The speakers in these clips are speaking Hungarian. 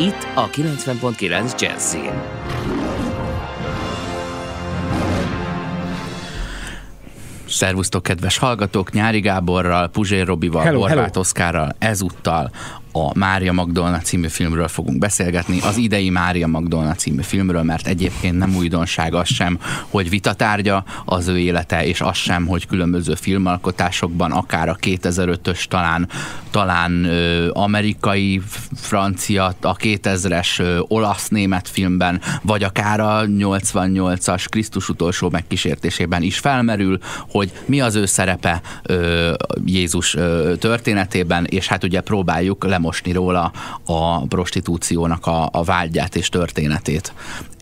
Itt a 90.9 Jazzin. Szervusztok, kedves hallgatók! Nyári Gáborral, Puzsér Robival, Hello, Horváth hello. Oszkárral ezúttal a Mária Magdolna című filmről fogunk beszélgetni, az idei Mária Magdolna című filmről, mert egyébként nem újdonság az sem, hogy vitatárgya az ő élete, és az sem, hogy különböző filmalkotásokban, akár a 2005-ös talán, talán ö, amerikai, francia, a 2000-es ö, olasz-német filmben, vagy akár a 88-as Krisztus utolsó megkísértésében is felmerül, hogy mi az ő szerepe ö, Jézus ö, történetében, és hát ugye próbáljuk lemosni róla a prostitúciónak a, a vágyát és történetét.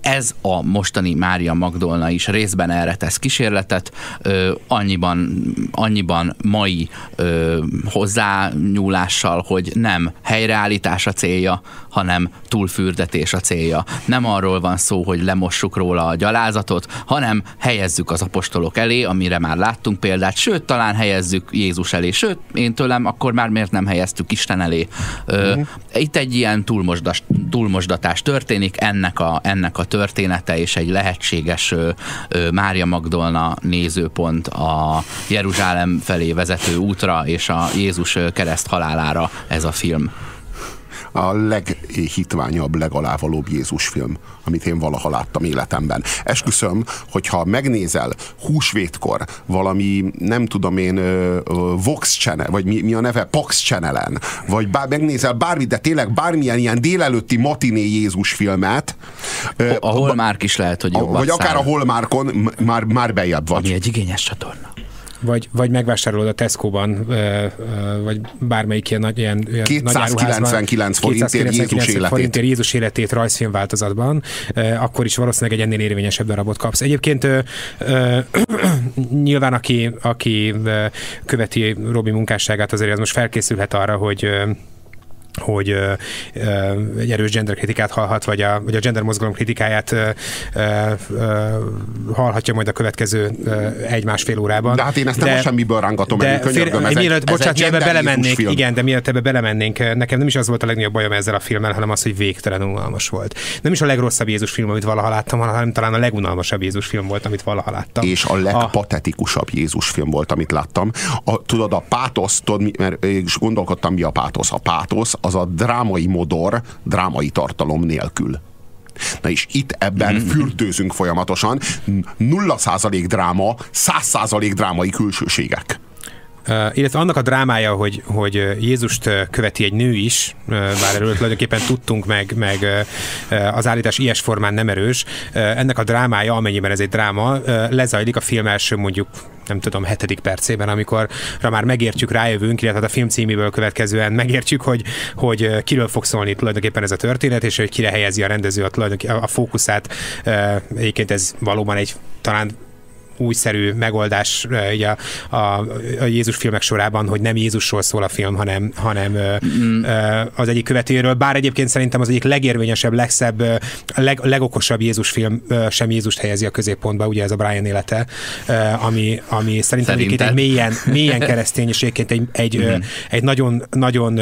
Ez a mostani Mária Magdolna is részben erre tesz kísérletet, ö, annyiban, annyiban mai ö, hozzányúlással, hogy nem helyreállítás a célja, hanem túlfürdetés a célja. Nem arról van szó, hogy lemossuk róla a gyalázatot, hanem helyezzük az apostolok elé, amire már láttunk példát, sőt, talán helyezzük Jézus elé, sőt, én tőlem akkor már miért nem helyeztük Isten elé. Ö, Itt egy ilyen túlmosdas, túlmosdatás történik, ennek a, ennek a története és egy lehetséges ö, ö, Mária Magdolna nézőpont a Jeruzsálem felé vezető útra és a Jézus kereszt halálára ez a film. A leghitványabb, legalávalóbb Jézus film, amit én valaha láttam életemben. Esküszöm, hogyha megnézel húsvétkor valami, nem tudom én, Vox Channel, vagy mi, mi a neve, Pax Channelen, vagy bár, megnézel bármi, de tényleg bármilyen ilyen délelőtti matiné Jézus filmet, ö, A Hallmark is lehet, hogy a- jobban vagy akár a száll, Hallmarkon m- már, már bejebb vagy. ami egy igényes csatorna. Vagy, vagy megvásárolod a Tesco-ban, vagy bármelyik ilyen nagy, ilyen, ilyen 299 forintért Jézus életét. forintért Jézus életét rajzfilm változatban, akkor is valószínűleg egy ennél érvényesebb darabot kapsz. Egyébként nyilván aki, aki követi Robi munkásságát, azért az most felkészülhet arra, hogy hogy ö, ö, egy erős gender kritikát hallhat, vagy a, vagy a gender mozgalom kritikáját ö, ö, hallhatja majd a következő egy-másfél órában. De hát én ezt nem a semmiből rángatom de el, könyörgöm, ez mielőtt, egy bocsánat, Jézus belemennénk, film. igen, de mielőtt ebbe belemennénk, nekem nem is az volt a legnagyobb bajom ezzel a filmmel, hanem az, hogy végtelen unalmas volt. Nem is a legrosszabb Jézus film, amit valaha láttam, hanem talán a legunalmasabb Jézus film volt, amit valaha láttam. és a legpatetikusabb Jézus film volt, amit láttam. A, tudod, a pátosz, tudod, mert és gondolkodtam, mi a pátosz. A pátosz az a drámai modor, drámai tartalom nélkül. Na és itt ebben Mhm. fürdőzünk folyamatosan. Nulla százalék dráma, száz százalék drámai külsőségek. Illetve annak a drámája, hogy, hogy Jézust követi egy nő is, bár erről tulajdonképpen tudtunk, meg, meg az állítás ilyes formán nem erős, ennek a drámája, amennyiben ez egy dráma, lezajlik a film első mondjuk nem tudom, hetedik percében, amikor már megértjük, rájövünk, illetve hát a film címéből következően megértjük, hogy, hogy kiről fog szólni tulajdonképpen ez a történet, és hogy kire helyezi a rendező a, a fókuszát. Egyébként ez valóban egy talán újszerű megoldás ugye a, a, a Jézus filmek sorában, hogy nem Jézusról szól a film, hanem, hanem mm. az egyik követőjéről. Bár egyébként szerintem az egyik legérvényesebb, legszebb, leg, legokosabb Jézus film sem Jézust helyezi a középpontba, ugye ez a Brian élete, ami, ami szerintem egyébként egy Szerinted? mélyen, mélyen keresztény, és egyébként egy, egy, mm. egy nagyon, nagyon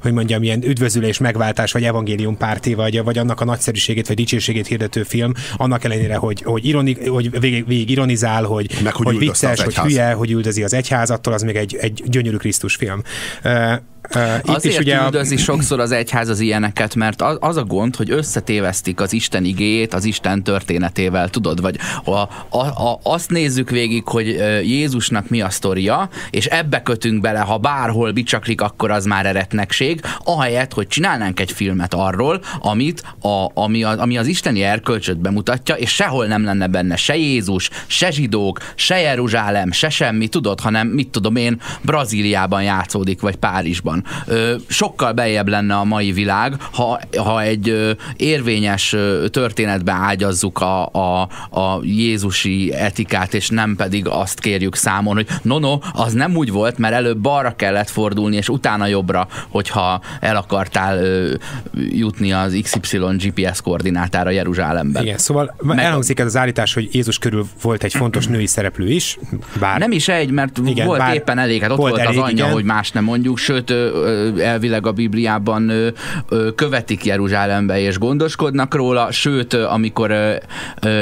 hogy mondjam, ilyen üdvözülés, megváltás, vagy evangélium párti, vagy, vagy annak a nagyszerűségét, vagy dicsőségét hirdető film, annak ellenére, hogy, hogy, ironi, hogy végig, végig ironizál, hogy, Meg, hogy hogy vicces, hogy hülye, hogy üldözi az egyház, attól az még egy, egy gyönyörű Krisztus film. Uh, itt Azért is ugye a, üldözi sokszor az egyház az ilyeneket, mert az, az a gond, hogy összetévesztik az Isten igéjét az Isten történetével, tudod? Vagy a, a, a, azt nézzük végig, hogy Jézusnak mi a sztoria, és ebbe kötünk bele, ha bárhol bicsaklik, akkor az már eretnekség, ahelyett, hogy csinálnánk egy filmet arról, amit a, ami, a, ami az isteni erkölcsöt bemutatja, és sehol nem lenne benne se Jézus, se zsidók, se Jeruzsálem, se semmi, tudod, hanem mit tudom én, Brazíliában játszódik, vagy Párizsban. Van. Sokkal bejebb lenne a mai világ, ha, ha egy érvényes történetbe ágyazzuk a, a, a Jézusi etikát, és nem pedig azt kérjük számon, hogy no, no, az nem úgy volt, mert előbb balra kellett fordulni, és utána jobbra, hogyha el akartál jutni az XY GPS koordinátára Jeruzsálemben. Igen, szóval Meg... elhangzik ez az állítás, hogy Jézus körül volt egy fontos női szereplő is, bár... Nem is egy, mert igen, volt éppen elég, hát ott volt, volt elég, az anyja, igen. hogy más nem mondjuk, sőt, elvileg a Bibliában követik Jeruzsálembe és gondoskodnak róla, sőt, amikor,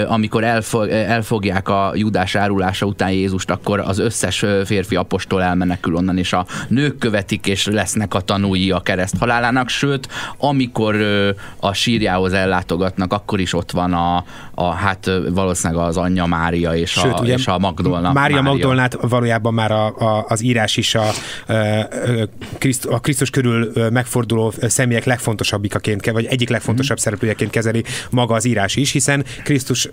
amikor elfog, elfogják a judás árulása után Jézust, akkor az összes férfi apostol elmenekül onnan, és a nők követik, és lesznek a tanúi a kereszt halálának, sőt, amikor a sírjához ellátogatnak, akkor is ott van a, a hát valószínűleg az anyja Mária és, sőt, a, ugye, és a Magdolna. Mária, Mária Magdolnát valójában már a, a, az írás is a, a Krisztus körül megforduló személyek legfontosabbikaként, vagy egyik legfontosabb mm. szereplőjeként kezeli maga az írás is, hiszen Krisztus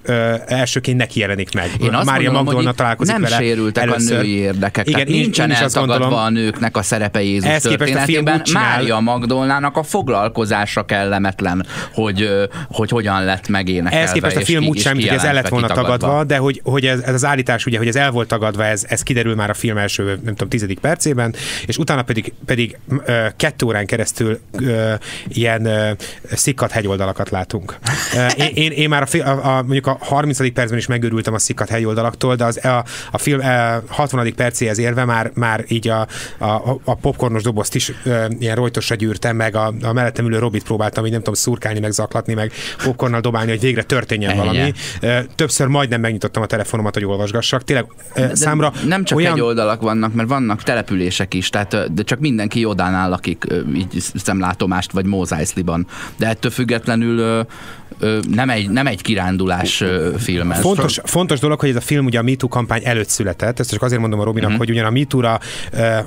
elsőként neki jelenik meg. Én azt Mária Magdolna találkozik nem vele sérültek először. a női érdekek. Igen, Tehát nincsen én, eltagadva a nőknek a szerepe Jézus történetében. Mária Magdolnának a foglalkozása kellemetlen, hogy, hogy hogyan lett megénekelve. Ehhez képest a film úgy sem, hogy ez el lett volna tagadva, de hogy, hogy ez, ez, az állítás, ugye, hogy ez el volt tagadva, ez, ez kiderül már a film első, nem tudom, tizedik percében, és utána pedig, pedig uh, kettő órán keresztül uh, ilyen uh, szikkat hegyoldalakat látunk. Uh, én, én, már a, a, a, mondjuk a 30. percben is megőrültem a szikkat hegyoldalaktól, de az, a, a film uh, 60. percéhez érve már, már így a, a, a popcornos dobozt is uh, ilyen rojtosra gyűrtem, meg a, a mellettem ülő Robit próbáltam, így nem tudom, szurkálni, meg zaklatni, meg popcornnal dobálni, hogy végre történjen Ennyi. valami. Uh, többször majdnem megnyitottam a telefonomat, hogy olvasgassak. Tényleg uh, számra nem csak olyan... egy oldalak vannak, mert vannak települések is, tehát de csak mindenki Jodánál lakik, így szemlátomást, vagy Mózájszliban. De ettől függetlenül nem egy, nem egy kirándulás film. Ez. Fontos, fontos dolog, hogy ez a film ugye a MeToo kampány előtt született, ezt csak azért mondom a Robinak, mm-hmm. hogy ugyan a MeToo-ra,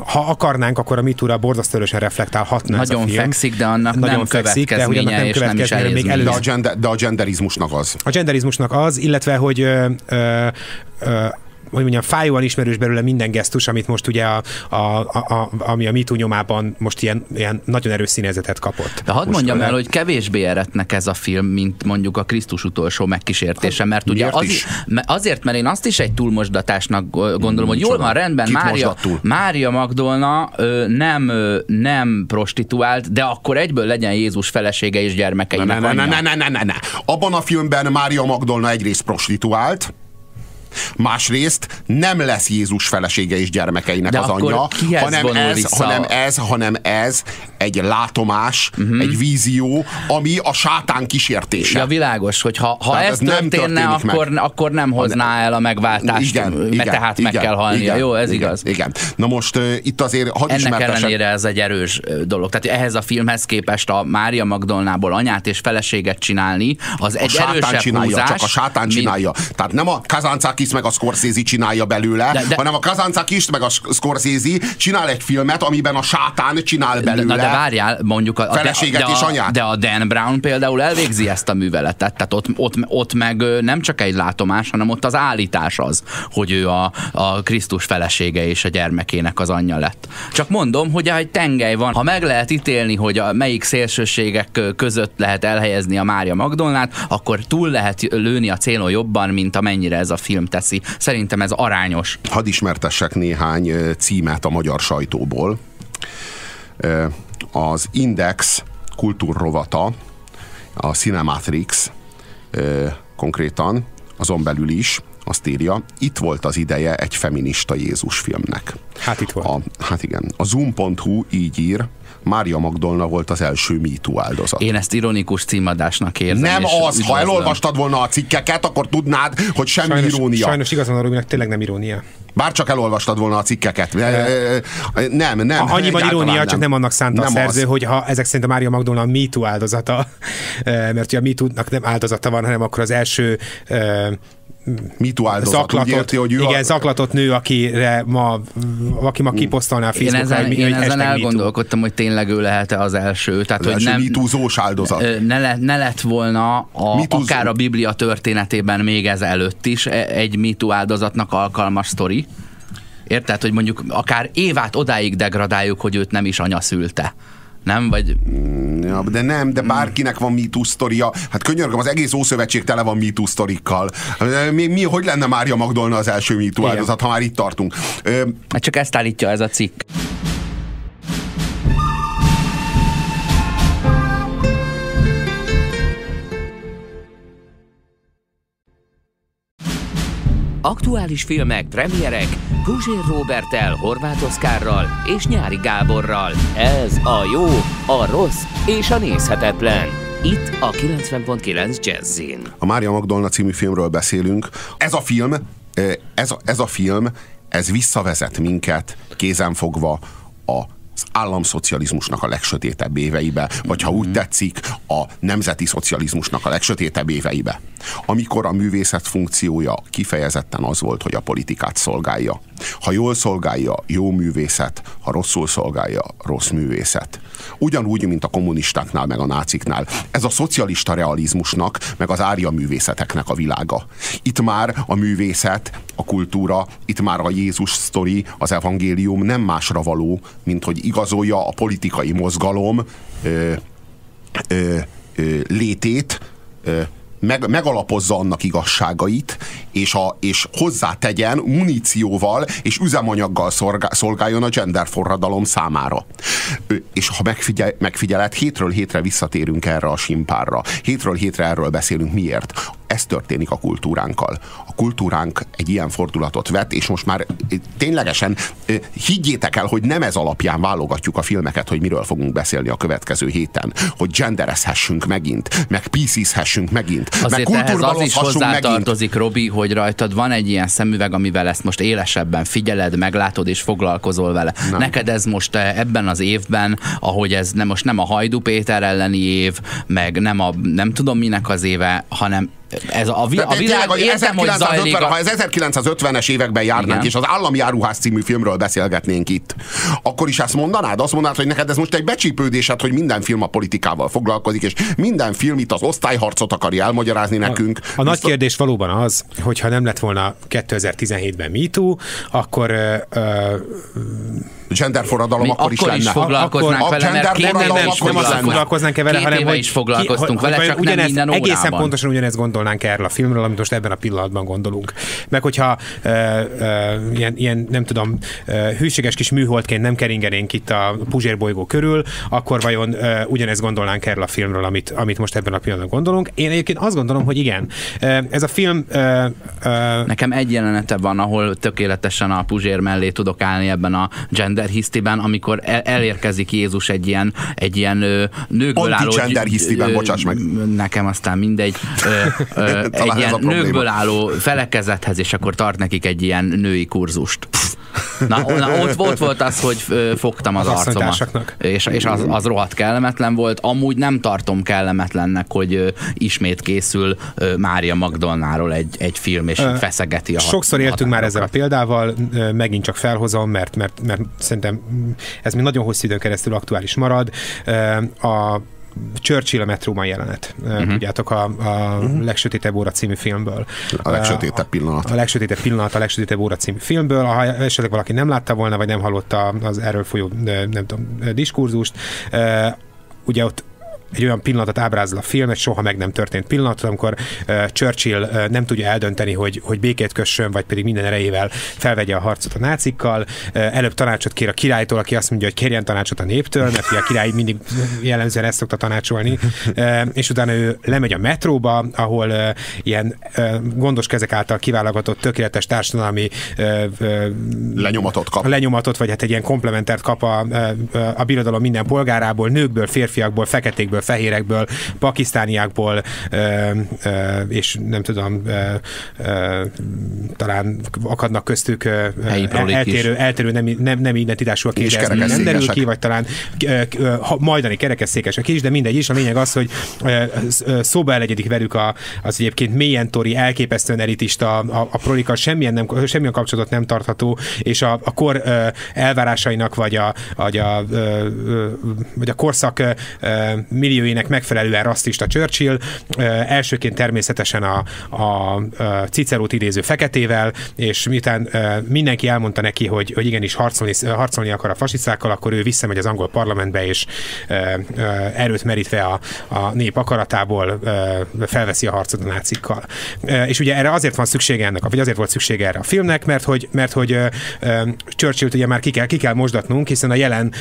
ha akarnánk, akkor a MeToo-ra borzasztóan reflektálhatna Nagyon ez a film. fekszik, de annak Nagyon nem fekszik, de hogy annak nem és nem is még elő... de, a gender, de a genderizmusnak az. A genderizmusnak az, illetve, hogy ö, ö, ö, hogy mondjam, fájóan ismerős belőle minden gesztus, amit most ugye a, a, a, a ami a MeToo nyomában most ilyen, ilyen nagyon erős színezetet kapott. De hadd mondjam el, hogy kevésbé eretnek ez a film, mint mondjuk a Krisztus utolsó megkísértése, mert ugye az, azért, mert én azt is egy túlmosdatásnak gondolom, hogy jól van, rendben, Mária, Mária Magdolna nem, nem prostituált, de akkor egyből legyen Jézus felesége és gyermekeinek ne, ne, ne, ne, ne, ne, ne, ne. Abban a filmben Mária Magdolna egyrészt prostituált, Másrészt nem lesz Jézus felesége és gyermekeinek De az anyja, hanem ez, hanem ez, hanem ez egy látomás, uh-huh. egy vízió, ami a sátán kísértése. Ja, világos, hogy ha, ha ez, ez történne, nem akkor, meg. akkor nem hozná el a megváltást, igen, mert igen, tehát igen, meg kell halnia. Igen, Jó, ez igen, igaz. Igen. Na most uh, itt azért hadd Ennek ellenére ez egy erős dolog. Tehát ehhez a filmhez képest a Mária Magdolnából anyát és feleséget csinálni, az egy a erősebb csinálja, húzás, csak a sátán mint... csinálja. Tehát nem a Kazancakis meg a Scorsese csinálja belőle, de, de, hanem a Kazancakis meg a Scorsese csinál egy filmet, amiben a sátán csinál belőle. De, de várjál, mondjuk a, feleséget de, és anyát. De a Dan Brown például elvégzi ezt a műveletet, tehát ott, ott, ott meg nem csak egy látomás, hanem ott az állítás az, hogy ő a, a Krisztus felesége és a gyermekének az anyja lett. Csak mondom, hogy egy tengely van. Ha meg lehet ítélni, hogy a melyik szélsőségek között lehet elhelyezni a Mária Magdolnát, akkor túl lehet lőni a célon jobban, mint amennyire ez a film teszi. Szerintem ez arányos. Hadd ismertessek néhány címet a magyar sajtóból az Index kultúrrovata, a Cinematrix konkrétan, azon belül is azt írja, itt volt az ideje egy feminista Jézus filmnek. Hát itt volt. A, hát igen. A Zoom.hu így ír, Mária Magdolna volt az első MeToo áldozat. Én ezt ironikus címadásnak érzem. Nem az, üdvözlöm. ha elolvastad volna a cikkeket, akkor tudnád, hogy semmi sajnos, irónia. Sajnos igazán a tényleg nem irónia. Bár csak elolvastad volna a cikkeket. Nem, nem. Annyiban irónia, nem. csak nem annak szánta nem a szerző, az. hogy ha ezek szerint a Mária Magdolna a MeToo áldozata, mert ugye a MeToo-nak nem áldozata van, hanem akkor az első MeToo áldozat. Zaklatott, érti, hogy ő igen, a... zaklatott nő, akire ma, aki ma kiposztolná a Facebookra, én ezen, hogy, én ezen elgondolkodtam, hogy tényleg ő lehet-e az első. Tehát, az hogy első nem, áldozat. Ne, le, ne lett volna a, akár a Biblia történetében még ez előtt is e- egy MeToo áldozatnak alkalmas sztori. Érted, hogy mondjuk akár Évát odáig degradáljuk, hogy őt nem is anya szülte. Nem? Vagy... Ja, de nem, de bárkinek van MeToo sztoria. Hát könyörgöm, az egész Ószövetség tele van MeToo sztorikkal. Mi, mi, hogy lenne Mária Magdolna az első MeToo áldozat, ha már itt tartunk? Ö, Hát csak ezt állítja ez a cikk. Aktuális filmek, premierek Puzsér Robertel, Horváth Oszkárral és Nyári Gáborral. Ez a jó, a rossz és a nézhetetlen. Itt a 90.9 Jazzin. A Mária Magdolna című filmről beszélünk. Ez a film, ö, ez a, ez a film, ez visszavezet minket kézenfogva a az államszocializmusnak a legsötétebb éveibe, vagy ha úgy tetszik, a nemzeti szocializmusnak a legsötétebb éveibe. Amikor a művészet funkciója kifejezetten az volt, hogy a politikát szolgálja. Ha jól szolgálja, jó művészet, ha rosszul szolgálja, rossz művészet. Ugyanúgy, mint a kommunistáknál, meg a náciknál. Ez a szocialista realizmusnak, meg az árja művészeteknek a világa. Itt már a művészet, a kultúra, itt már a Jézus sztori, az evangélium nem másra való, mint hogy igazolja a politikai mozgalom ö, ö, ö, létét, ö, meg, megalapozza annak igazságait, és, a, és hozzátegyen munícióval és üzemanyaggal szolgál, szolgáljon a gender forradalom számára. És ha megfigyel, megfigyeled, hétről hétre visszatérünk erre a simpárra. Hétről hétre erről beszélünk. Miért? Ez történik a kultúránkkal. A kultúránk egy ilyen fordulatot vett, és most már ö, ténylegesen ö, higgyétek el, hogy nem ez alapján válogatjuk a filmeket, hogy miről fogunk beszélni a következő héten. Hogy genderezhessünk megint, meg píszízhessünk megint, meg Azért ehhez az is kulturvalózhassunk megint. hozzátartozik, Robi, hogy rajtad van egy ilyen szemüveg, amivel ezt most élesebben figyeled, meglátod és foglalkozol vele. Nem. Neked ez most eh, ebben az évben, ahogy ez nem, most nem a Hajdu Péter elleni év, meg nem a nem tudom minek az éve, hanem ez a, vi- a világ, tényleg, hogy értem, hogy 1950, zajlik a... Ha ez 1950-es években járnánk, Igen. és az Állami Áruház című filmről beszélgetnénk itt, akkor is ezt mondanád? Azt mondanád, hogy neked ez most egy becsípődésed, hogy minden film a politikával foglalkozik, és minden film itt az osztályharcot akarja elmagyarázni nekünk. A nagy Viszont- kérdés valóban az, hogy ha nem lett volna 2017-ben MeToo, akkor ö, ö, genderforradalom Mi akkor is akkor is lenne. foglalkoznánk Akkor- vele, a mert két gender éve forradalom is akkor nem is azzal lenne. foglalkoznánk-e vele, Két hanem éve hogy is foglalkoztunk hogy- vele, hogy csak nem ugyanezt, minden Egészen órában. pontosan ugyanezt gondolnánk erről a filmről, amit most ebben a pillanatban gondolunk. Meg hogyha ö, ö, ilyen, ilyen, nem tudom, ö, hűséges kis műholdként nem keringenénk itt a Puzsér bolygó körül, akkor vajon ö, ugyanezt gondolnánk erről a filmről, amit, amit most ebben a pillanatban gondolunk. Én egyébként azt gondolom, hogy igen. Ez a film ö, ö, Nekem egy jelenete van, ahol tökéletesen a Puzsér mellé tudok állni ebben a gender hisztiben, amikor el- elérkezik Jézus egy ilyen, egy ilyen nőkből álló... Anti-gender hisztiben, bocsáss meg. Nekem aztán mindegy. Ö, egy ilyen nőkből álló felekezethez, és akkor tart nekik egy ilyen női kurzust. Na, na ott, ott volt az, hogy fogtam az, Az arcomat. És, és az, az rohadt kellemetlen volt. Amúgy nem tartom kellemetlennek, hogy ismét készül Mária Magdolnáról egy, egy film, és Ö, feszeggeti a Sokszor éltünk már ezzel a példával, megint csak felhozom, mert, mert, mert szerintem ez még nagyon hosszú időn keresztül aktuális marad. A Churchill a metróban jelenet. Uh-huh. Tudjátok, a, a legsötétebb óra című filmből. A legsötétebb pillanat. A legsötétebb pillanat, a legsötétebb óra című filmből. Ha esetleg valaki nem látta volna, vagy nem hallotta az erről folyó, nem tudom, diskurzust, ugye ott egy olyan pillanatot ábrázol a film, egy soha meg nem történt pillanatot, amikor uh, Churchill uh, nem tudja eldönteni, hogy, hogy békét kössön, vagy pedig minden erejével felvegye a harcot a nácikkal. Uh, előbb tanácsot kér a királytól, aki azt mondja, hogy kérjen tanácsot a néptől, mert a király mindig jellemzően ezt szokta tanácsolni. Uh, és utána ő lemegy a metróba, ahol uh, ilyen uh, gondos kezek által kiválogatott tökéletes társadalmi uh, uh, Lenyomatot kap. lenyomatot, vagy hát egy ilyen komplementert kap a, a birodalom minden polgárából, nőkből, férfiakból, feketékből, fehérekből, pakisztániákból, ö, ö, és nem tudom, ö, ö, talán akadnak köztük ö, eltérő, is. eltérő nem, nem, nem identitásúak, És ez nem derül ki, vagy talán ö, majdani kerekesszékesek is, de mindegy is. A lényeg az, hogy ö, sz- ö, szóba elegyedik velük a, az egyébként mélyen tori, elképesztően elitista, a, a prolikkal semmilyen, nem, semmilyen kapcsolatot nem tartható, és a, a kor ö, elvárásainak, vagy a, vagy a, ö, ö, vagy a korszak ö, millióinek megfelelően rasszista Churchill, elsőként természetesen a, a, Cicerót idéző feketével, és miután mindenki elmondta neki, hogy, hogy igenis harcolni, harcolni akar a fasisztákkal, akkor ő visszamegy az angol parlamentbe, és erőt merítve a, a nép akaratából felveszi a harcot a nácikkal. És ugye erre azért van szüksége ennek, vagy azért volt szüksége erre a filmnek, mert hogy, mert hogy Churchill-t ugye már ki kell, ki kell mosdatnunk, hiszen a jelen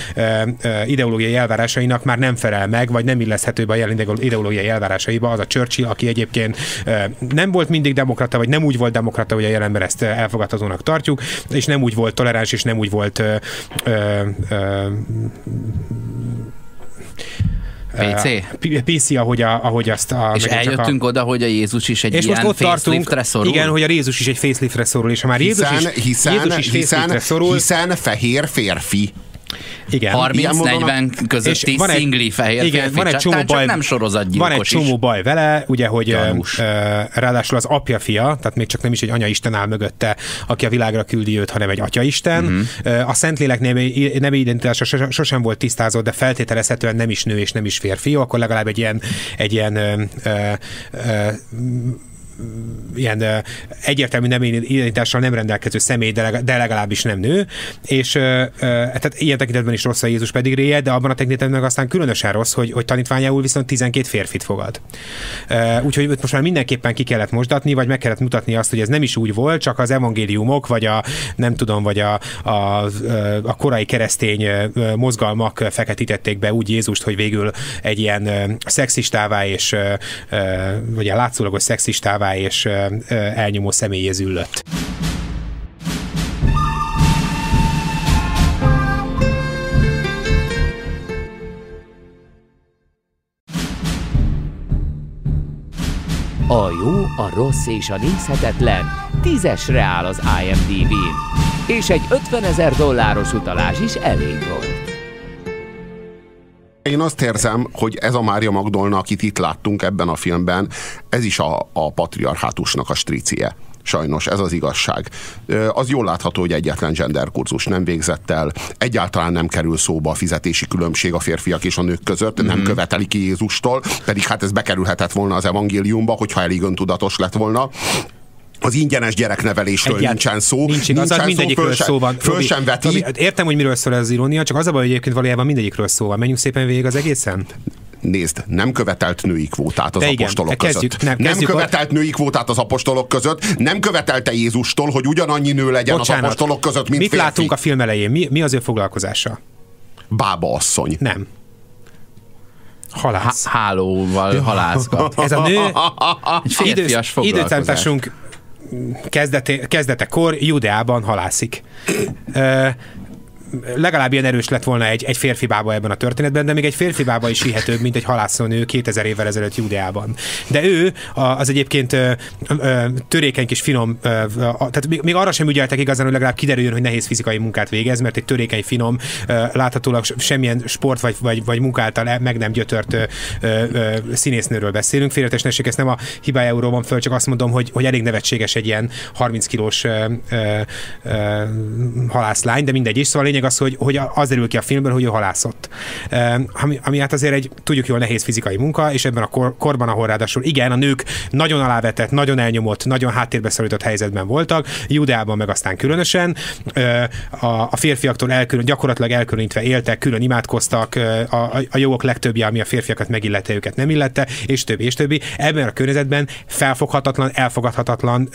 ideológiai elvárásainak már nem felel meg, vagy nem illeszhető be a jelen ideológiai elvárásaiba az a Churchill, aki egyébként nem volt mindig demokrata, vagy nem úgy volt demokrata, hogy a jelenben ezt elfogadhatónak tartjuk, és nem úgy volt toleráns, és nem úgy volt ö, ö, ö, PC? PC, ahogy, a, ahogy azt... A, és eljöttünk a... oda, hogy a Jézus is egy és ilyen most ott faceliftre szorul? Igen, hogy a Jézus is egy faceliftre szorul, és ha már Jézus hiszen, is, hiszen, Jézus is hiszen, szorul, hiszen fehér férfi. Igen. 30-40 közötti van egy, szingli fehér igen, férfi, van egy csomó baj, csak nem sorozatgyilkos Van egy csomó is. baj vele, ugye, hogy uh, ráadásul az apja fia, tehát még csak nem is egy anya isten áll mögötte, aki a világra küldi őt, hanem egy atya isten. Uh-huh. A Szentlélek nemi, nemi identitása sosem volt tisztázott, de feltételezhetően nem is nő és nem is férfi, akkor legalább egy ilyen, egy ilyen uh, uh, ilyen egyértelmű nem identitással nem rendelkező személy, de legalábbis nem nő, és tehát ilyen tekintetben is rossz a Jézus réje, de abban a tekintetben meg aztán különösen rossz, hogy, hogy tanítványául viszont 12 férfit fogad. Úgyhogy most már mindenképpen ki kellett mosdatni, vagy meg kellett mutatni azt, hogy ez nem is úgy volt, csak az evangéliumok, vagy a nem tudom, vagy a, a, a korai keresztény mozgalmak feketítették be úgy Jézust, hogy végül egy ilyen szexistává és vagy a látszólagos szexistává bravá és elnyomó személyé züllött. A jó, a rossz és a nézhetetlen tízesre áll az IMDb-n, és egy 50 ezer dolláros utalás is elég volt. Én azt érzem, hogy ez a Mária Magdolna, akit itt láttunk ebben a filmben, ez is a, a patriarhátusnak a stricie. Sajnos, ez az igazság. Az jól látható, hogy egyetlen genderkurzus nem végzett el, egyáltalán nem kerül szóba a fizetési különbség a férfiak és a nők között, nem mhm. követeli ki Jézustól, pedig hát ez bekerülhetett volna az evangéliumba, hogyha elég öntudatos lett volna az ingyenes gyereknevelésről Egyáltalán nincsen szó. Nincs igaz, nincsen mindegyikről szó, szó van. Föl sem veti. Robi, értem, hogy miről szól ez az irónia, csak az a baj, hogy egyébként valójában mindegyikről szó van. Menjünk szépen végig az egészen. Nézd, nem követelt női kvótát az De igen, apostolok kezdjük, között. Nem, nem követelt a... női kvótát az apostolok között, nem követelte Jézustól, hogy ugyanannyi nő legyen Bocsánat, az apostolok között, mint Mit férfi. látunk a film elején? Mi, mi az ő foglalkozása? Bába asszony. Nem. Halász. hálóval halászgat. Ez a nő egy férfias foglalkozás. Kezdete, kezdetekor Judeában halászik legalább ilyen erős lett volna egy, egy férfi bába ebben a történetben, de még egy férfi bába is hihetőbb, mint egy halászónő 2000 évvel ezelőtt Judeában. De ő az egyébként törékeny kis finom, tehát még arra sem ügyeltek igazán, hogy legalább kiderüljön, hogy nehéz fizikai munkát végez, mert egy törékeny finom, láthatólag semmilyen sport vagy, vagy, vagy munkáltal meg nem gyötört színésznőről beszélünk. Félretesnesség, ezt nem a hibájáról van föl, csak azt mondom, hogy, hogy elég nevetséges egy ilyen 30 kilós halászlány, de mindegy is. Szóval lényeg az, hogy, hogy az derül ki a filmben, hogy ő halászott. Ami, ami hát azért egy, tudjuk jól, nehéz fizikai munka, és ebben a kor, korban, ahol ráadásul igen, a nők nagyon alávetett, nagyon elnyomott, nagyon háttérbe szorított helyzetben voltak, Judeában meg aztán különösen, a, a férfiaktól elkülön, gyakorlatilag elkülönítve éltek, külön imádkoztak, a, a jogok legtöbbje, ami a férfiakat megillette, őket nem illette, és többi, és többi. Ebben a környezetben felfoghatatlan, elfogadhatatlan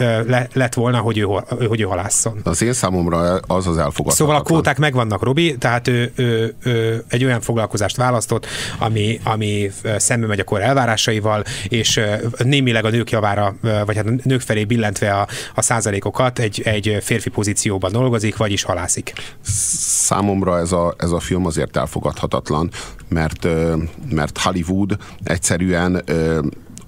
lett volna, hogy ő, hogy ő halásszon. Az én számomra az az elfogadhatatlan. Szóval a kvóták megvannak, Robi, tehát ő, ő, ő egy olyan foglalkozást választott, ami, ami szembe megy a kor elvárásaival, és némileg a nők javára, vagy hát a nők felé billentve a, a százalékokat egy, egy férfi pozícióban dolgozik, vagyis halászik. Számomra ez a, ez a film azért elfogadhatatlan, mert, mert Hollywood egyszerűen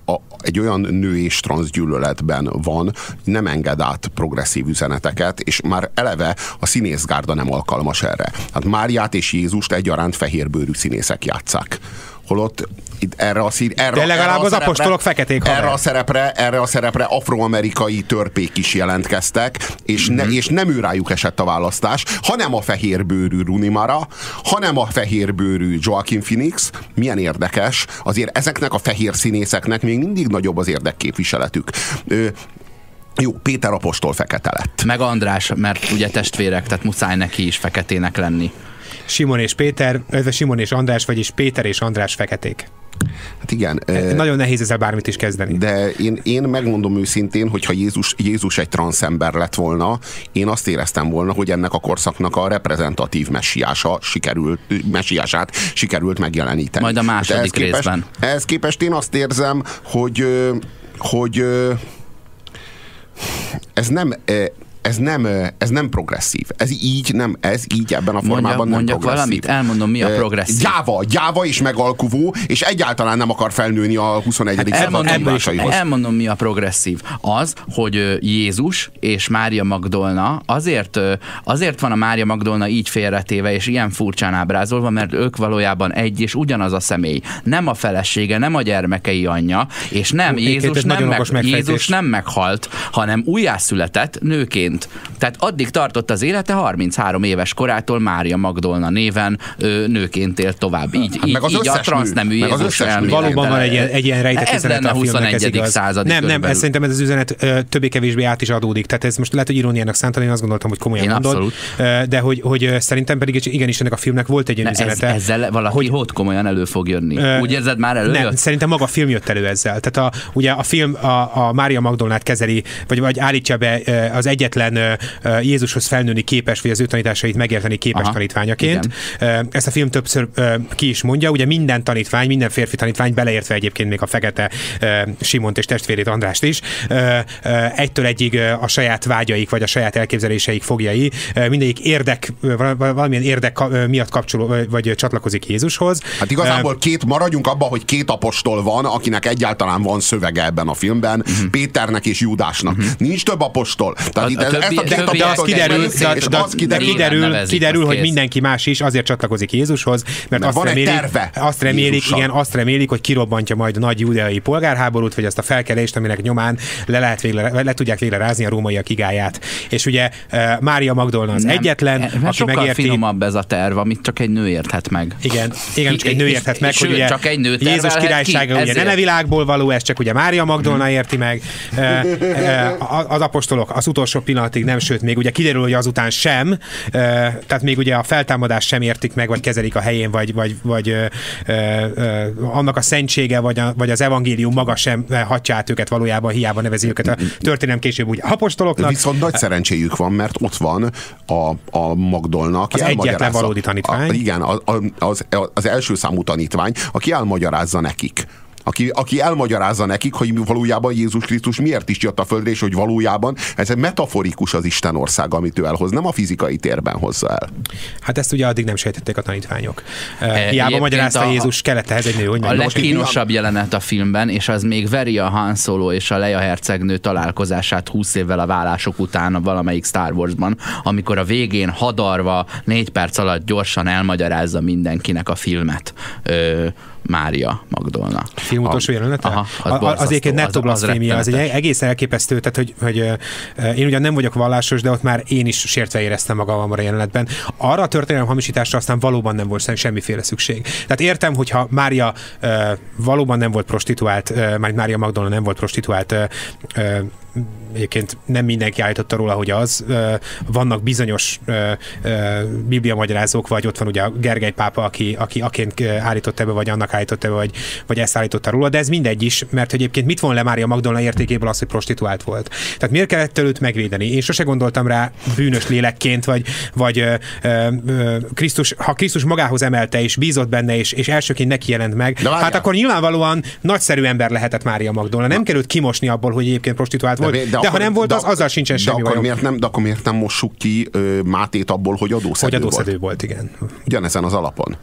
a, egy olyan nő és transzgyűlöletben van, nem enged át progresszív üzeneteket, és már eleve a színészgárda nem alkalmas erre. Hát Máriát és Jézust egyaránt fehérbőrű színészek játszák holott itt erre a szín, erre, De legalább erre a az szerepre- apostolok feketék haver. erre a szerepre, erre a szerepre afroamerikai törpék is jelentkeztek, és, ne, Mhm. és nem ő rájuk esett a választás, hanem a fehérbőrű Rooney Mara, hanem a fehérbőrű Joaquin Phoenix. Milyen érdekes, azért ezeknek a fehér színészeknek még mindig nagyobb az érdekképviseletük. Ö, jó, Péter Apostol fekete lett. Meg András, mert ugye testvérek, tehát muszáj neki is feketének lenni. Simon és Péter, illetve Simon és András, vagyis Péter és András feketék. Hát igen. ö, Nagyon nehéz ezzel bármit is kezdeni. De én, én megmondom őszintén, hogy ha Jézus, Jézus egy transzember lett volna, én azt éreztem volna, hogy ennek a korszaknak a reprezentatív messiása sikerült, messiását sikerült megjeleníteni. Majd a második ehhez képest, részben. Ehhez képest én azt érzem, hogy, hogy ez nem ez nem, ez nem progresszív. Ez így nem, ez így ebben a formában Mondjak, nem mondjak progresszív. valamit, elmondom mi a progresszív. Gyáva, gyáva és megalkuvó, és egyáltalán nem akar felnőni a 21. század Elmondom, elmondom, mi a progresszív. Az, hogy Jézus és Mária Magdolna azért, azért van a Mária Magdolna így félretéve és ilyen furcsán ábrázolva, mert ők valójában egy és ugyanaz a személy. Nem a felesége, nem a gyermekei anyja, és nem, Jézus nem, meg. Jézus nem meghalt, hanem újjászületett nőként. Tehát addig tartott az élete 33 éves korától Mária Magdolna néven ö, nőként élt tovább. Így, Hát így, meg az így a transznemű Meg az Jézus elmélet. Valóban van egy ilyen, egy ilyen rejtett Ez üzenet lenne a filmnek, ez 21. igaz. századi Nem, nem, ez szerintem ez az üzenet ö, többé-kevésbé át is adódik. Tehát ez most lehet, hogy iróniának szántani, én azt gondoltam, hogy komolyan Én mondod. abszolút. De hogy, hogy szerintem pedig igenis ennek a filmnek volt egy ilyen Ne, ez, üzenete. ezzel valaki hogy- hogy, hogy komolyan elő fog jönni? Ö, Úgy érzed már Nem, előjött? szerintem maga a film jött elő ezzel. Tehát a, ugye a film a, a Mária Magdolnát kezeli, vagy, vagy állítja be az egyetlen ö, Jézushoz felnőni képes, vagy az ő tanításait megérteni képes Aha, tanítványaként. Ö, Ezt a film többször ki is mondja. Ugye minden tanítvány, minden férfi tanítvány, beleértve egyébként még a fekete Simont és testvérét Andrást is, egytől egyig a saját vágyaik, vagy a saját elképzeléseik fogjai, mindegyik érdek, valamilyen érdek miatt kapcsoló, vagy csatlakozik Jézushoz. Hát igazából két, maradjunk abban, hogy két apostol van, akinek egyáltalán van szövege ebben a filmben, uh-huh. Péternek és Júdásnak. Uh-huh. Nincs több apostol. Tehát A- itt a ez, többi- ezt a de az kiderül, de, az de, de kiderül, kiderül, hogy mindenki más is azért csatlakozik Jézushoz, mert, azt van egy remélik, terve azt remélik, Jézussal. igen, azt remélik, hogy kirobbantja majd a nagy judeai polgárháborút, vagy azt a felkelést, aminek nyomán le, lehet végre, le tudják végre rázni a rómaiak igáját. És ugye Mária Magdolna az Nem, egyetlen, mert aki sokkal megérti. finomabb ez a terv, amit csak egy nő érthet meg. Igen, igen, csak egy nő érthet meg, hogy ugye csak egy nő Jézus tervelhet királysága ki, ugye nem a világból való, ez csak ugye Mária Magdolna érti meg. E, e, Az apostolok az utolsó pillanatig nem, sőt, még ugye kiderül, hogy azután sem, tehát még ugye a feltámadást sem értik meg, vagy kezelik a helyén, vagy, vagy, vagy annak a szentsége, vagy, a, vagy az evangélium maga sem hatja át őket valójában, hiába nevezi őket a történelem később úgy apostoloknak. Viszont nagy szerencséjük van, mert ott van a, a Magdolna, aki Az egyetlen valódi tanítvány. A, igen, a, a, az, az első számú tanítvány, aki elmagyarázza nekik. Aki, aki elmagyarázza nekik, hogy valójában Jézus Krisztus miért is jött a földre, és hogy valójában ez egy metaforikus az Isten országa, amit ő elhoz, nem a fizikai térben hozza el. Hát ezt ugye addig nem sejtették a tanítványok. E, Hiába egyébként magyarázta a- Jézus, kellett ehhez egy nő, hogy A legkínosabb jelenet a filmben, és az még veri a Han Solo és a Leia hercegnő találkozását 20 évvel a vállások után a valamelyik Star Warsban, amikor a végén hadarva négy perc alatt gyorsan elmagyarázza mindenkinek a filmet. Ö, Mária Magdolna. film utolsó jelenete? Aha, az A- a- az egyébként nettó az- az az egy egészen elképesztő, tehát hogy, hogy én ugyan nem vagyok vallásos, de ott már én is sértve éreztem magam a jelenetben. Arra a történelem hamisításra aztán valóban nem volt semmiféle szükség. Tehát értem, hogyha Mária valóban nem volt prostituált, már Mária Magdolna nem volt prostituált, egyébként nem mindenki állította róla, hogy az. Vannak bizonyos ö, bibliamagyarázók, vagy ott van ugye a Gergely pápa, aki, aki aként ö, állította be, vagy annak állította be, vagy, vagy ezt állította róla, de ez mindegy is, mert egyébként mit von le Mária Magdolna értékéből az, hogy prostituált volt. Tehát miért kellett őt megvédeni? Én sose gondoltam rá bűnös lélekként, vagy, vagy ö, ö, ö, Krisztus, ha Krisztus magához emelte, és bízott benne, és, és elsőként neki jelent meg, várjál. hát akkor nyilvánvalóan nagyszerű ember lehetett Mária Magdolna. Nem került kimosni abból, hogy egyébként prostituált volt, de, de, akkor- ha nem volt, de az azzal sincsen de semmi akkor bajom. miért nem, De akkor miért nem mossuk ki ö, Mátét abból, hogy adószedő, Hogy adószedő volt? volt, igen. Ugyanezen az alapon.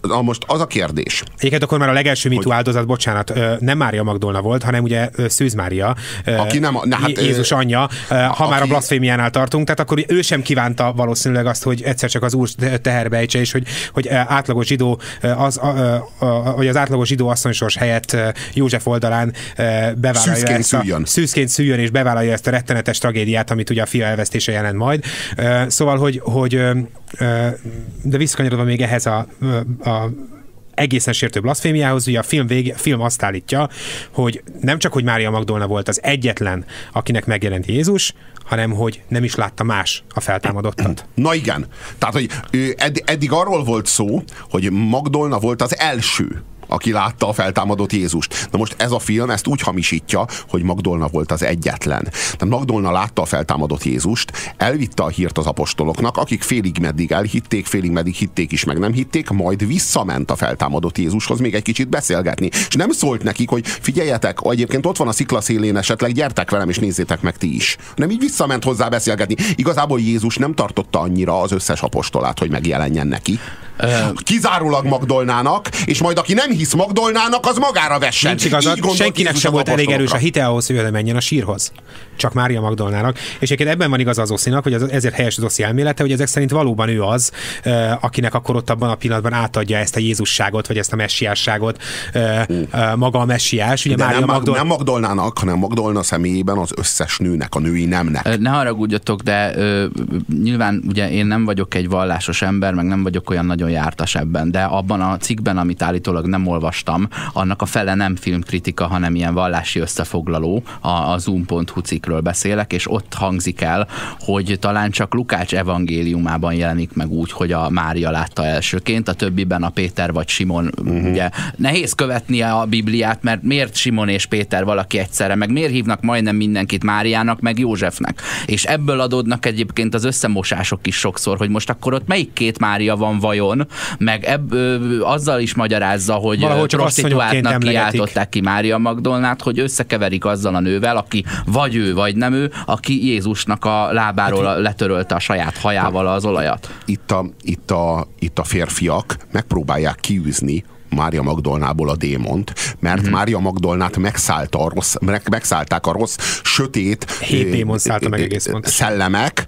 Na most az a kérdés. Egyébként akkor már a legelső mitú áldozat, bocsánat, nem Mária Magdolna volt, hanem ugye Szűz Mária, Aki nem, na hát, Jézus anyja, ha aki, már a blaszfémiánál tartunk, tehát akkor ő sem kívánta valószínűleg azt, hogy egyszer csak az úr teherbe ejtse, és hogy, hogy átlagos zsidó, az, a, a, a, vagy az átlagos zsidó asszonysors helyett József oldalán bevállalja szűzként ezt a, szüljön. szűzként szüljön, és bevállalja ezt a rettenetes tragédiát, amit ugye a fia elvesztése jelent majd. Szóval, hogy, hogy de visszakanyarodva még ehhez a, a egészen sértő blaszfémiához, ugye a film, vége, a film azt állítja, hogy nem csak, hogy Mária Magdolna volt az egyetlen, akinek megjelent Jézus, hanem hogy nem is látta más a feltámadottat. Na igen. Tehát, hogy eddig arról volt szó, hogy Magdolna volt az első, aki látta a feltámadott Jézust. Na most ez a film ezt úgy hamisítja, hogy Magdolna volt az egyetlen. Tehát Magdolna látta a feltámadott Jézust, elvitte a hírt az apostoloknak, akik félig meddig elhitték, félig meddig hitték is, meg nem hitték, majd visszament a feltámadott Jézushoz még egy kicsit beszélgetni. És nem szólt nekik, hogy figyeljetek, egyébként ott van a sziklaszélén esetleg, gyertek velem és nézzétek meg ti is. Nem így visszament hozzá beszélgetni. Igazából Jézus nem tartotta annyira az összes apostolát, hogy megjelenjen neki. Kizárólag Magdolnának, és majd aki nem hisz Magdolnának, az magára vessen. Nincs igazad, senkinek sem volt elég erős a hite ahhoz, hogy menjen a sírhoz. Csak Mária Magdolnának. És egyébként ebben van igaz az Oszinak, hogy az, ezért helyes az Oszi elmélete, hogy ezek szerint valóban ő az, akinek akkor ott abban a pillanatban átadja ezt a Jézusságot, vagy ezt a messiásságot, maga a messiás. Ugye De Mária nem, Magdol... nem Magdolnának, hanem Magdolna személyében az összes nőnek, a női nemnek. Ne haragudjatok, de ö, nyilván ugye én nem vagyok egy vallásos ember, meg nem vagyok olyan nagyon jártas ebben, de abban a cikkben, amit állítólag nem olvastam, annak a fele nem filmkritika, hanem ilyen vallási összefoglaló, a, a zoom.hu cikkről beszélek, és ott hangzik el, hogy talán csak Lukács evangéliumában jelenik meg úgy, hogy a Mária látta elsőként, a többiben a Péter vagy Simon, uh-huh. ugye nehéz követnie a Bibliát, mert miért Simon és Péter valaki egyszerre, meg miért hívnak majdnem mindenkit Máriának, meg Józsefnek. És ebből adódnak egyébként az összemosások is sokszor, hogy most akkor ott melyik két Mária van vajon, meg ebb, ö, azzal is magyarázza, hogy Valahol csak prostituáltnak kiáltották ki Mária Magdolnát, hogy összekeverik azzal a nővel, aki vagy ő, vagy nem ő, aki Jézusnak a lábáról hát, letörölte a saját hajával az olajat. Itt a, itt a, itt a férfiak megpróbálják kiűzni Mária Magdolnából a démont, mert uh-huh. Mária Magdolnát megszállta a rossz, meg, megszállták a rossz, sötét Hét démon szállta meg egész szellemek,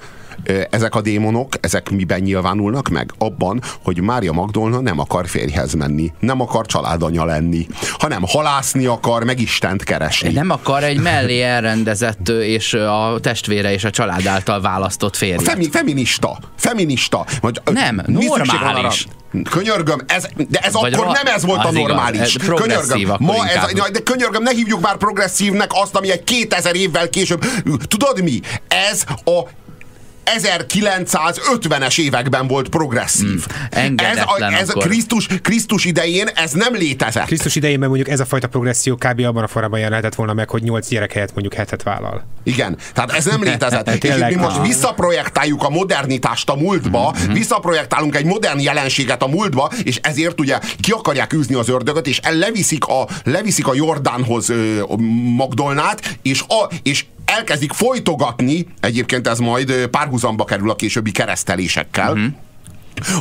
ezek a démonok, ezek miben nyilvánulnak meg? Abban, hogy Mária Magdolna nem akar férjhez menni, nem akar családanya lenni, hanem halászni akar, meg Istent keresni. Nem akar egy mellé elrendezett és a testvére és a család által választott férj. Femi, feminista. Feminista. Vagy, nem, normális. Könyörgöm, ez, de ez Vagy akkor nem ez volt a normális. Igaz, könyörgöm, ma ez, de könyörgöm, ne hívjuk már progresszívnek azt, ami egy 2000 évvel később. Tudod mi? Ez a 1950-es években volt progresszív. Hmm, ez a, ez a Krisztus, Krisztus idején ez nem létezett. Krisztus idején mondjuk ez a fajta progresszió kb. abban a formában jelenhetett volna meg, hogy 8 gyerek helyett mondjuk hetet vállal. Igen, tehát ez nem létezett. és mi most visszaprojektáljuk a modernitást a múltba, mm-hmm. visszaprojektálunk egy modern jelenséget a múltba, és ezért ugye ki akarják űzni az ördögöt, és leviszik a, leviszik a Jordánhoz ö, Magdolnát, és, a, és elkezdik folytogatni, egyébként ez majd párhuzamba kerül a későbbi keresztelésekkel, uh-huh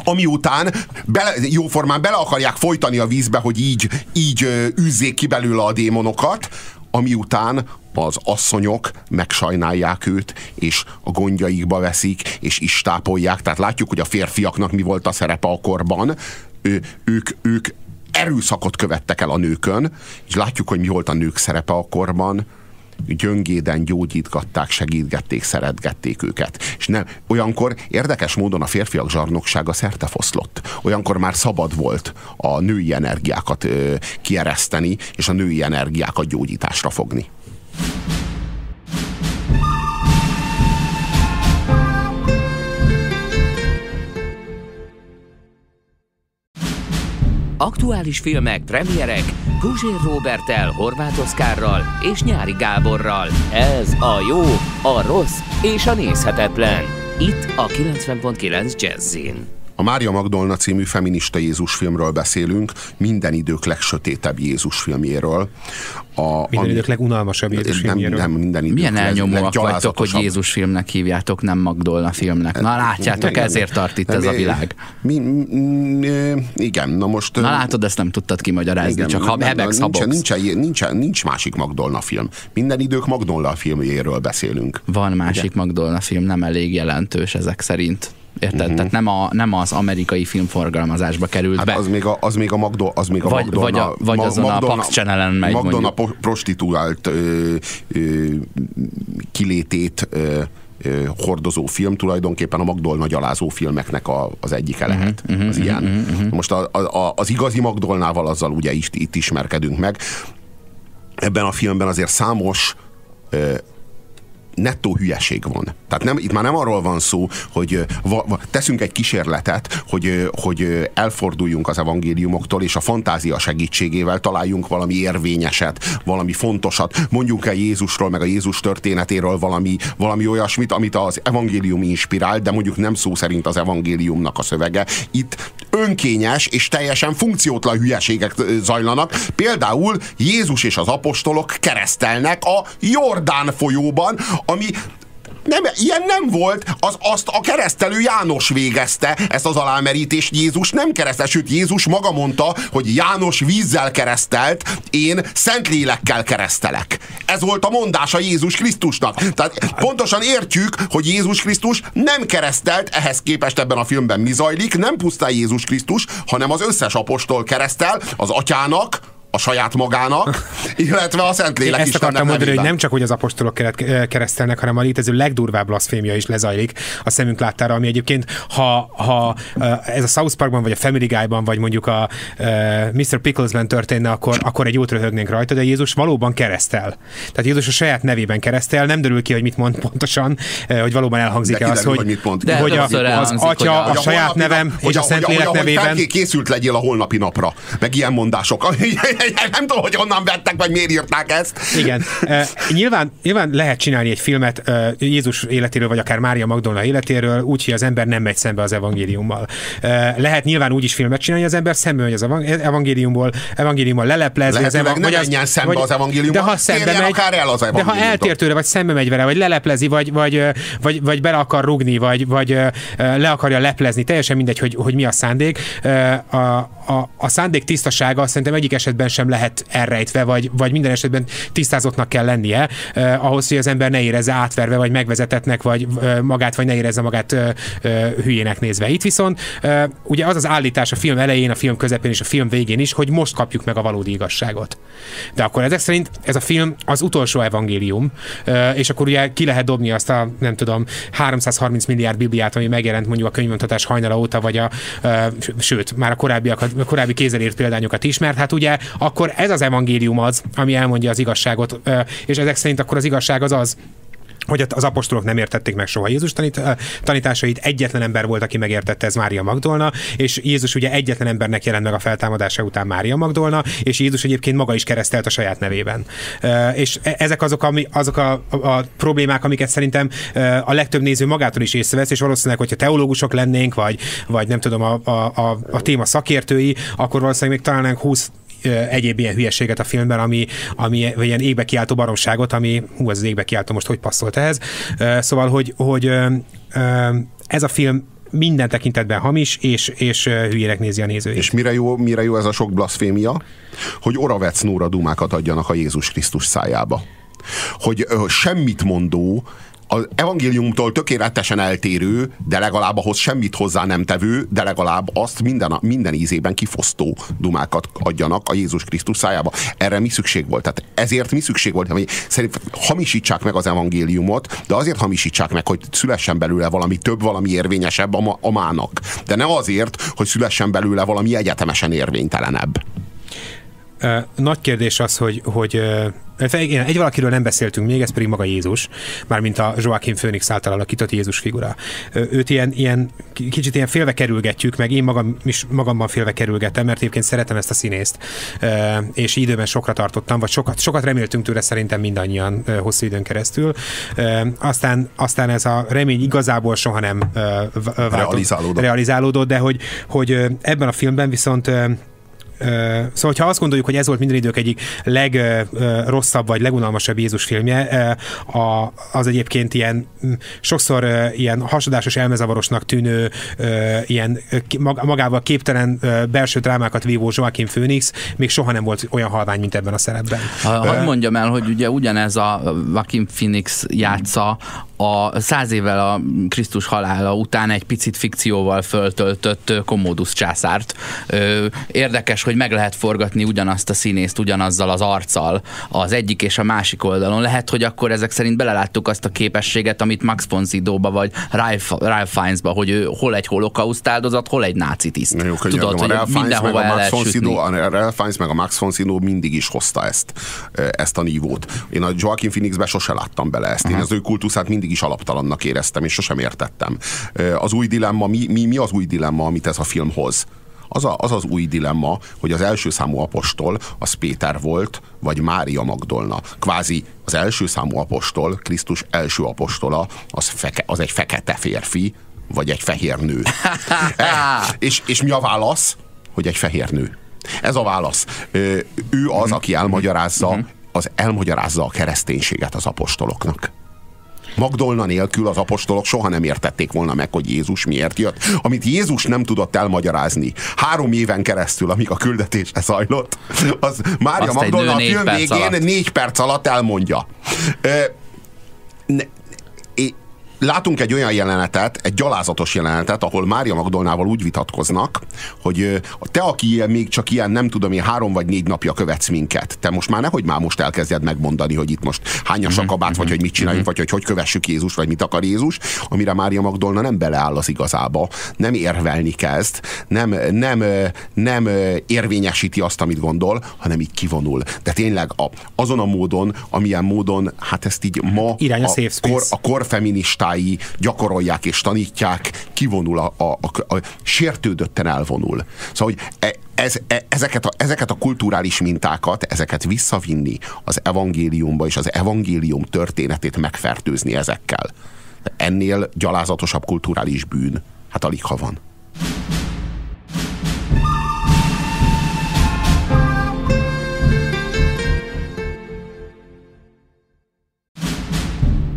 ami után bele, jóformán bele akarják folytani a vízbe, hogy így, így üzzék ki belőle a démonokat, ami után az asszonyok megsajnálják őt, és a gondjaikba veszik, és is tápolják. Tehát látjuk, hogy a férfiaknak mi volt a szerepe a korban. Ő, ők, ők erőszakot követtek el a nőkön, és látjuk, hogy mi volt a nők szerepe a korban gyöngéden gyógyítgatták, segítgették, szeretgették őket. És nem, olyankor érdekes módon a férfiak zsarnoksága szerte foszlott. Olyankor már szabad volt a női energiákat ö, kiereszteni, és a női energiákat gyógyításra fogni. Aktuális filmek, premierek Guzsér Robertel, Horváth Oszkárral és Nyári Gáborral. Ez a jó, a rossz és a nézhetetlen. Itt a 90.9 Jazzin. A Mária Magdolna című feminista Jézus filmről beszélünk, minden idők legsötétebb Jézus filmjéről. A, minden ami, idők legunalmasabb Jézus nem, filmjéről. Nem, minden idők Milyen elnyomóak vagytok, hogy Jézus filmnek hívjátok, nem Magdolna filmnek. Na látjátok, nem, ezért tart itt nem, ez a világ. Mi, mi, igen, na most... Na látod, ezt nem tudtad kimagyarázni, igen, csak ha hebegsz, nincs, nincs, nincs, nincs másik Magdolna film. Minden idők Magdolna filmjéről beszélünk. Van másik igen. Magdolna film, nem elég jelentős ezek szerint. Érted? Uh-huh. Tehát nem, a, nem az amerikai filmforgalmazásba került hát be. Az még a, az még a, Magdo, az még a vagy, Magdolna, vagy, a, vagy azon Magdolna, a Pax Channel-en megy Magdolna mondjuk. prostituált ö, ö, kilétét ö, hordozó film, tulajdonképpen a Magdolna gyalázó filmeknek a, az egyike mhm, lehet. Uh-huh, az uh-huh, ilyen. Uh-huh. Most a, a, az igazi Magdolnával azzal ugye itt, itt ismerkedünk meg. Ebben a filmben azért számos nettó hülyeség van. Tehát nem, itt már nem arról van szó, hogy va, va, teszünk egy kísérletet, hogy, hogy elforduljunk az evangéliumoktól, és a fantázia segítségével találjunk valami érvényeset, valami fontosat. Mondjunk el Jézusról, meg a Jézus történetéről valami, valami olyasmit, amit az evangélium inspirál, de mondjuk nem szó szerint az evangéliumnak a szövege. Itt önkényes és teljesen funkciótlan hülyeségek zajlanak. Például Jézus és az apostolok keresztelnek a Jordán folyóban, ami nem, ilyen nem volt, az, azt a keresztelő János végezte, ezt az alámerítést Jézus nem keresztel, sőt Jézus maga mondta, hogy János vízzel keresztelt, én Szentlélekkel keresztelek. Ez volt a mondása Jézus Krisztusnak. Tehát pontosan értjük, hogy Jézus Krisztus nem keresztelt, ehhez képest ebben a filmben mi zajlik, nem pusztán Jézus Krisztus, hanem az összes apostol keresztel, az atyának, a saját magának, illetve a Szentlélek Ezt akartam mondani, hogy nem csak hogy az apostolok keresztelnek, hanem a létező legdurvább blaszfémia is lezajlik a szemünk láttára, ami egyébként, ha, ha ez a South Parkban, vagy a Family Guy-ban, vagy mondjuk a Mr. Picklesben történne, akkor, akkor egy jót röhögnénk rajta, de Jézus valóban keresztel. Tehát Jézus a saját nevében keresztel, nem derül ki, hogy mit mond pontosan, hogy valóban elhangzik-e az, hogy, hogy, mit mond. De hogy a, az atya, a, a saját nevem és a Szentlélek nevében. Készült legyél a holnapi napra, meg ilyen mondások. nem tudom, hogy honnan vettek, vagy miért írták ezt. Igen. Uh, nyilván, nyilván lehet csinálni egy filmet uh, Jézus életéről, vagy akár Mária Magdolna életéről, úgy, hogy az ember nem megy szembe az evangéliummal. Uh, lehet nyilván úgy is filmet csinálni, az ember szembe megy az evangéliumból, evangéliummal leleplezni. Lehet, az evang- vagy az, szembe vagy, az evangéliummal, de ha szembe megy, akár el az de ha eltér tőle, vagy szembe megy vele, vagy leleplezi, vagy, vagy, vagy, vagy bele akar rugni, vagy, vagy le akarja leplezni, teljesen mindegy, hogy, hogy mi a szándék. A, a, a szándék tisztasága szerintem egyik esetben sem lehet elrejtve, vagy, vagy minden esetben tisztázottnak kell lennie, eh, ahhoz, hogy az ember ne érezze átverve, vagy megvezetetnek, vagy eh, magát, vagy ne érezze magát eh, hülyének nézve. Itt viszont eh, ugye az az állítás a film elején, a film közepén és a film végén is, hogy most kapjuk meg a valódi igazságot. De akkor ezek szerint ez a film az utolsó evangélium, eh, és akkor ugye ki lehet dobni azt a, nem tudom, 330 milliárd bibliát, ami megjelent mondjuk a könyvmontatás hajnala óta, vagy a, eh, sőt, már a korábbiakat, a korábbi kézzelírt példányokat is, mert hát ugye akkor ez az evangélium az, ami elmondja az igazságot, és ezek szerint akkor az igazság az az, hogy az apostolok nem értették meg soha Jézus tanít, tanításait, egyetlen ember volt, aki megértette, ez Mária Magdolna, és Jézus ugye egyetlen embernek jelent meg a feltámadása után Mária Magdolna, és Jézus egyébként maga is keresztelt a saját nevében. És e, ezek azok, ami, azok a, a, problémák, amiket szerintem a legtöbb néző magától is észrevesz, és valószínűleg, hogyha teológusok lennénk, vagy, vagy nem tudom, a, a, a, a téma szakértői, akkor valószínűleg még találnánk 20 egyéb ilyen hülyeséget a filmben, ami, ami vagy ilyen égbe kiáltó baromságot, ami, hú, ez az égbe kiáltó most hogy passzolt ehhez. Szóval, hogy, hogy ez a film minden tekintetben hamis, és, és hülyének nézi a nézőt. És mire jó, mire jó ez a sok blaszfémia? Hogy Oravec Nóra dumákat adjanak a Jézus Krisztus szájába. Hogy ö, semmit mondó, az evangéliumtól tökéletesen eltérő, de legalább ahhoz semmit hozzá nem tevő, de legalább azt minden, minden ízében kifosztó dumákat adjanak a Jézus Krisztus szájába. Erre mi szükség volt? Tehát ezért mi szükség volt? Hogy szerint hamisítsák meg az evangéliumot, de azért hamisítsák meg, hogy szülessen belőle valami több, valami érvényesebb a, a mának. De ne azért, hogy szülessen belőle valami egyetemesen érvénytelenebb. Nagy kérdés az, hogy, hogy igen, egy valakiről nem beszéltünk még, ez pedig maga Jézus, mármint a Joaquin Phoenix által alakított Jézus figura. Őt ilyen, ilyen kicsit ilyen félve kerülgetjük, meg én magam is magamban félve kerülgetem, mert egyébként szeretem ezt a színészt, és időben sokra tartottam, vagy sokat, sokat reméltünk tőle szerintem mindannyian hosszú időn keresztül. Aztán, aztán ez a remény igazából soha nem realizálódott. realizálódott, de hogy, hogy ebben a filmben viszont Szóval, ha azt gondoljuk, hogy ez volt minden idők egyik legrosszabb vagy legunalmasabb Jézus filmje, az egyébként ilyen sokszor ilyen hasadásos elmezavarosnak tűnő, ilyen magával képtelen belső drámákat vívó Joaquin Phoenix még soha nem volt olyan halvány, mint ebben a szerepben. Hadd mondjam el, hogy ugye ugyanez a Joaquin Phoenix játsza a száz évvel a Krisztus halála után egy picit fikcióval föltöltött Commodus császárt. Érdekes, hogy meg lehet forgatni ugyanazt a színészt, ugyanazzal az arccal az egyik és a másik oldalon. Lehet, hogy akkor ezek szerint beleláttuk azt a képességet, amit Max von Sydow-ba vagy Ralph, Ralph Fiennes-ba, hogy ő hol egy holokauszt áldozat, hol egy náci tiszt. Jó, Tudod, hogy Ralph mindenhova el lehet Sydow, A Ralph Fiennes meg a Max von Sydow mindig is hozta ezt, ezt a nívót. Én a Joaquin Phoenixbe sose láttam bele ezt. Én uh-huh. az ő kultuszát mindig is alaptalannak éreztem, és sosem értettem. Az új dilemma, mi, mi, mi az új dilemma, amit ez a film hoz? Az, a, az az új dilemma, hogy az első számú apostol az Péter volt, vagy Mária Magdolna. Kvázi az első számú apostol, Krisztus első apostola, az, feke, az egy fekete férfi, vagy egy fehér nő. e, és, és mi a válasz? Hogy egy fehér nő. Ez a válasz. Ő az, aki elmagyarázza, mhm. az elmagyarázza a kereszténységet az apostoloknak. Magdolna nélkül az apostolok soha nem értették volna meg, hogy Jézus miért jött. Amit Jézus nem tudott elmagyarázni három éven keresztül, amíg a küldetés zajlott, az Mária Magdolna a film végén alatt. négy perc alatt elmondja. ne, látunk egy olyan jelenetet, egy gyalázatos jelenetet, ahol Mária Magdolnával úgy vitatkoznak, hogy te, aki még csak ilyen, nem tudom én, három vagy négy napja követsz minket, te most már nehogy már most elkezdjed megmondani, hogy itt most hányas a mhm, kabát, vagy mhm, hogy mit csináljunk, mhm. vagy hogy hogy kövessük Jézus, vagy mit akar Jézus, amire Mária Magdolna nem beleáll az igazába, nem érvelni kezd, nem, nem, nem érvényesíti azt, amit gondol, hanem így kivonul. De tényleg a, azon a módon, amilyen módon, hát ezt így ma Irány a, a, kor, a korfeministák kollégái gyakorolják és tanítják, kivonul, a, a, a, a sértődötten elvonul. Szóval, hogy e, ez, e, ezeket, a, ezeket a kulturális mintákat, ezeket visszavinni az evangéliumba, és az evangélium történetét megfertőzni ezekkel. Ennél gyalázatosabb kulturális bűn, hát alig ha van.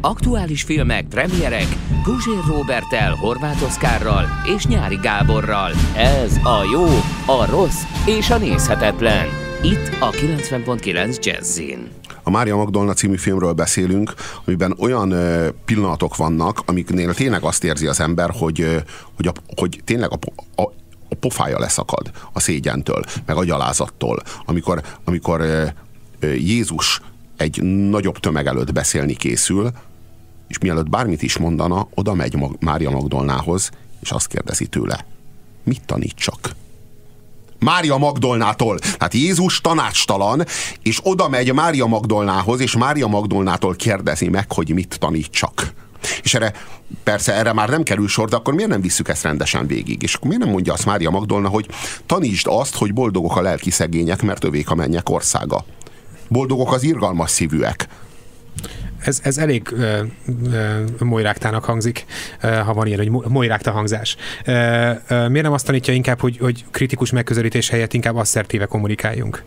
Aktuális filmek, premierek Guzsér Robertel, Horváth Oszkárral és Nyári Gáborral. Ez a jó, a rossz és a nézhetetlen. Itt a 90.9 Jazzin. A Mária Magdolna című filmről beszélünk, amiben olyan pillanatok vannak, amiknél tényleg azt érzi az ember, hogy, hogy, a, hogy tényleg a, a, a pofája leszakad a szégyentől, meg a gyalázattól, amikor, amikor Jézus egy nagyobb tömeg előtt beszélni készül, és mielőtt bármit is mondana, oda megy Mária Magdolnához, és azt kérdezi tőle, mit tanítsak? Mária Magdolnától. Tehát Jézus tanácstalan, és oda megy Mária Magdolnához, és Mária Magdolnától kérdezi meg, hogy mit tanítsak. És erre, persze erre már nem kerül sor, de akkor miért nem visszük ezt rendesen végig? És akkor miért nem mondja azt Mária Magdolna, hogy tanítsd azt, hogy boldogok a lelki szegények, mert övék a mennyek országa. Boldogok az irgalmas szívűek, ez, ez elég uh, molyráktának hangzik, ha van ilyen, hogy molyrákta hangzás. Miért nem azt tanítja inkább, hogy, hogy kritikus megközelítés helyett inkább asszertíve kommunikáljunk?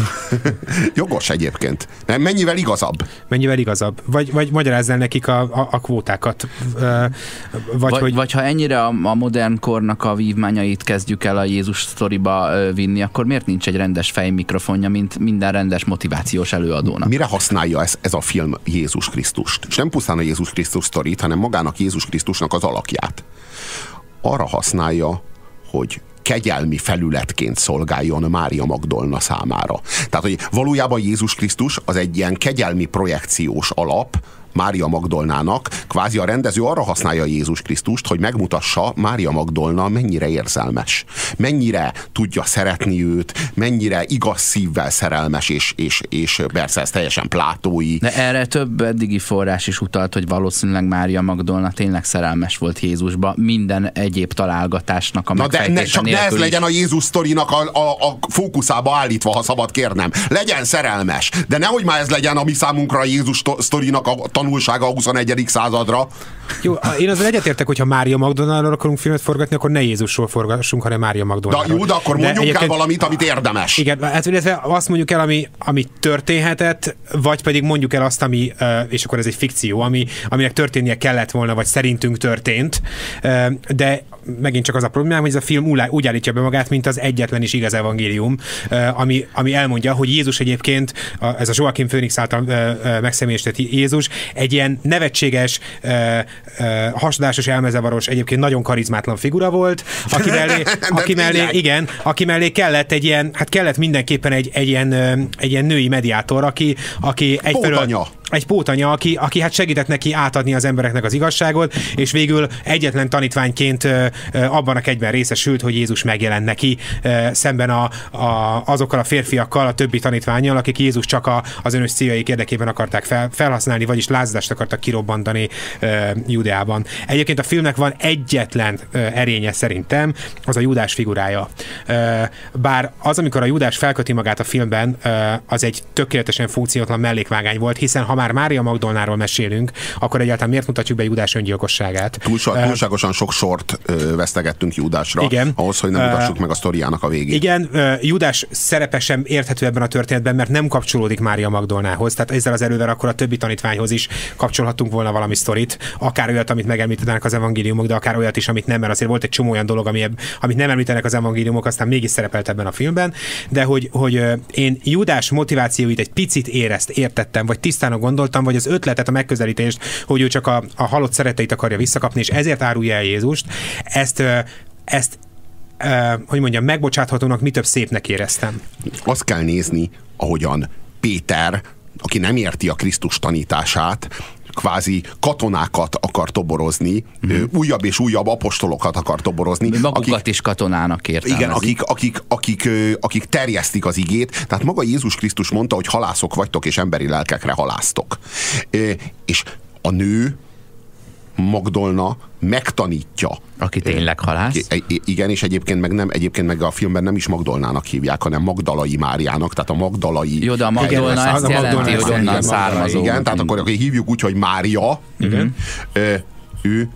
Jogos egyébként. Mennyivel igazabb? Mennyivel igazabb. Vagy, vagy magyarázz el nekik a, a, a kvótákat. Vagy, vagy, hogy... vagy ha ennyire a, a modern kornak a vívmányait kezdjük el a Jézus sztoriba vinni, akkor miért nincs egy rendes fejmikrofonja, mint minden rendes motivációs előadónak? Mire használja ez, ez a film Jézus Krisztust? És nem pusztán a Jézus Krisztus sztorit, hanem magának Jézus Krisztusnak az alakját. Arra használja, hogy kegyelmi felületként szolgáljon Mária Magdolna számára. Tehát, hogy valójában Jézus Krisztus az egy ilyen kegyelmi projekciós alap Mária Magdolnának, kvázi a rendező arra használja Jézus Krisztust, hogy megmutassa Mária Magdolna mennyire érzelmes, mennyire tudja szeretni őt, mennyire igaz szívvel szerelmes, és, és, és persze ez teljesen plátói. De erre több eddigi forrás is utalt, hogy valószínűleg Mária Magdolna tényleg szerelmes volt Jézusba, minden egyéb találgatásnak a Na de ne, csak ne ez is. legyen a Jézus sztorinak a, a, a fókuszába állítva, ha szabad kérnem. Legyen szerelmes, de nehogy már ez legyen a mi számunkra a Jézus sztorinak a tanulsága a 21. századra. Jó, én azért egyetértek, hogyha Mária Magdolnáról akarunk filmet forgatni, akkor ne Jézusról forgassunk, hanem Mária Magdolnáról. De jó, de akkor mondjunk de el valamit, amit érdemes. Igen, hát illetve azt mondjuk el, ami, ami történhetett, vagy pedig mondjuk el azt, ami, és akkor ez egy fikció, ami, aminek történnie kellett volna, vagy szerintünk történt, de megint csak az a problémám, hogy ez a film úgy állítja be magát, mint az egyetlen is igaz evangélium, ami, ami elmondja, hogy Jézus egyébként, ez a Joachim Phoenix által megszemélyesített Jézus, egy ilyen nevetséges, hasadásos, elmezavaros, egyébként nagyon karizmátlan figura volt, aki mellé, aki mellé igen, aki mellé kellett egy ilyen, hát kellett mindenképpen egy, egy, ilyen, egy ilyen női mediátor, aki, aki egyfelől, egy pótanya, aki, aki hát segített neki átadni az embereknek az igazságot, és végül egyetlen tanítványként abban a kegyben részesült, hogy Jézus megjelent neki szemben a, a, azokkal a férfiakkal, a többi tanítványjal, akik Jézus csak a, az önös céljaik érdekében akarták fel, felhasználni, vagyis lázadást akartak kirobbantani Judeában. Egyébként a filmnek van egyetlen erénye szerintem, az a Judás figurája. Bár az, amikor a Judás felköti magát a filmben, az egy tökéletesen funkciótlan mellékvágány volt, hiszen ha már Mária Magdolnáról mesélünk, akkor egyáltalán miért mutatjuk be Judás öngyilkosságát? Túlsa, túlságosan sok sort vesztegettünk Judásra, igen. ahhoz, hogy nem mutassuk meg a sztoriának a végét. Igen, Judás szerepe sem érthető ebben a történetben, mert nem kapcsolódik Mária Magdolnához, tehát ezzel az erővel akkor a többi tanítványhoz is kapcsolhatunk volna valami sztorit, akár olyat, amit megemlítenek az evangéliumok, de akár olyat is, amit nem, mert azért volt egy csomó olyan dolog, ami, amit nem említenek az evangéliumok, aztán mégis szerepelt ebben a filmben, de hogy, hogy én Judás motivációit egy picit érezt, értettem, vagy tisztán gondoltam, vagy az ötletet, a megközelítést, hogy ő csak a, a halott szereteit akarja visszakapni, és ezért árulja el Jézust, ezt, ezt hogy mondjam, megbocsáthatónak mi több szépnek éreztem. Azt kell nézni, ahogyan Péter, aki nem érti a Krisztus tanítását, kvázi katonákat akar toborozni, mm. újabb és újabb apostolokat akar toborozni. Magukat akik, is katonának értelmezik. Igen, akik, akik, akik, akik terjesztik az igét. Tehát maga Jézus Krisztus mondta, hogy halászok vagytok, és emberi lelkekre halásztok. És a nő Magdolna megtanítja. Aki tényleg halász. Igen, és egyébként meg nem, egyébként meg a filmben nem is Magdolnának hívják, hanem Magdalai Máriának, tehát a Magdalai... Jó, de a Magdolna ezt jelenti, hogy onnan származó. Igen, tehát akkor hívjuk úgy, hogy Mária. Igen. Ő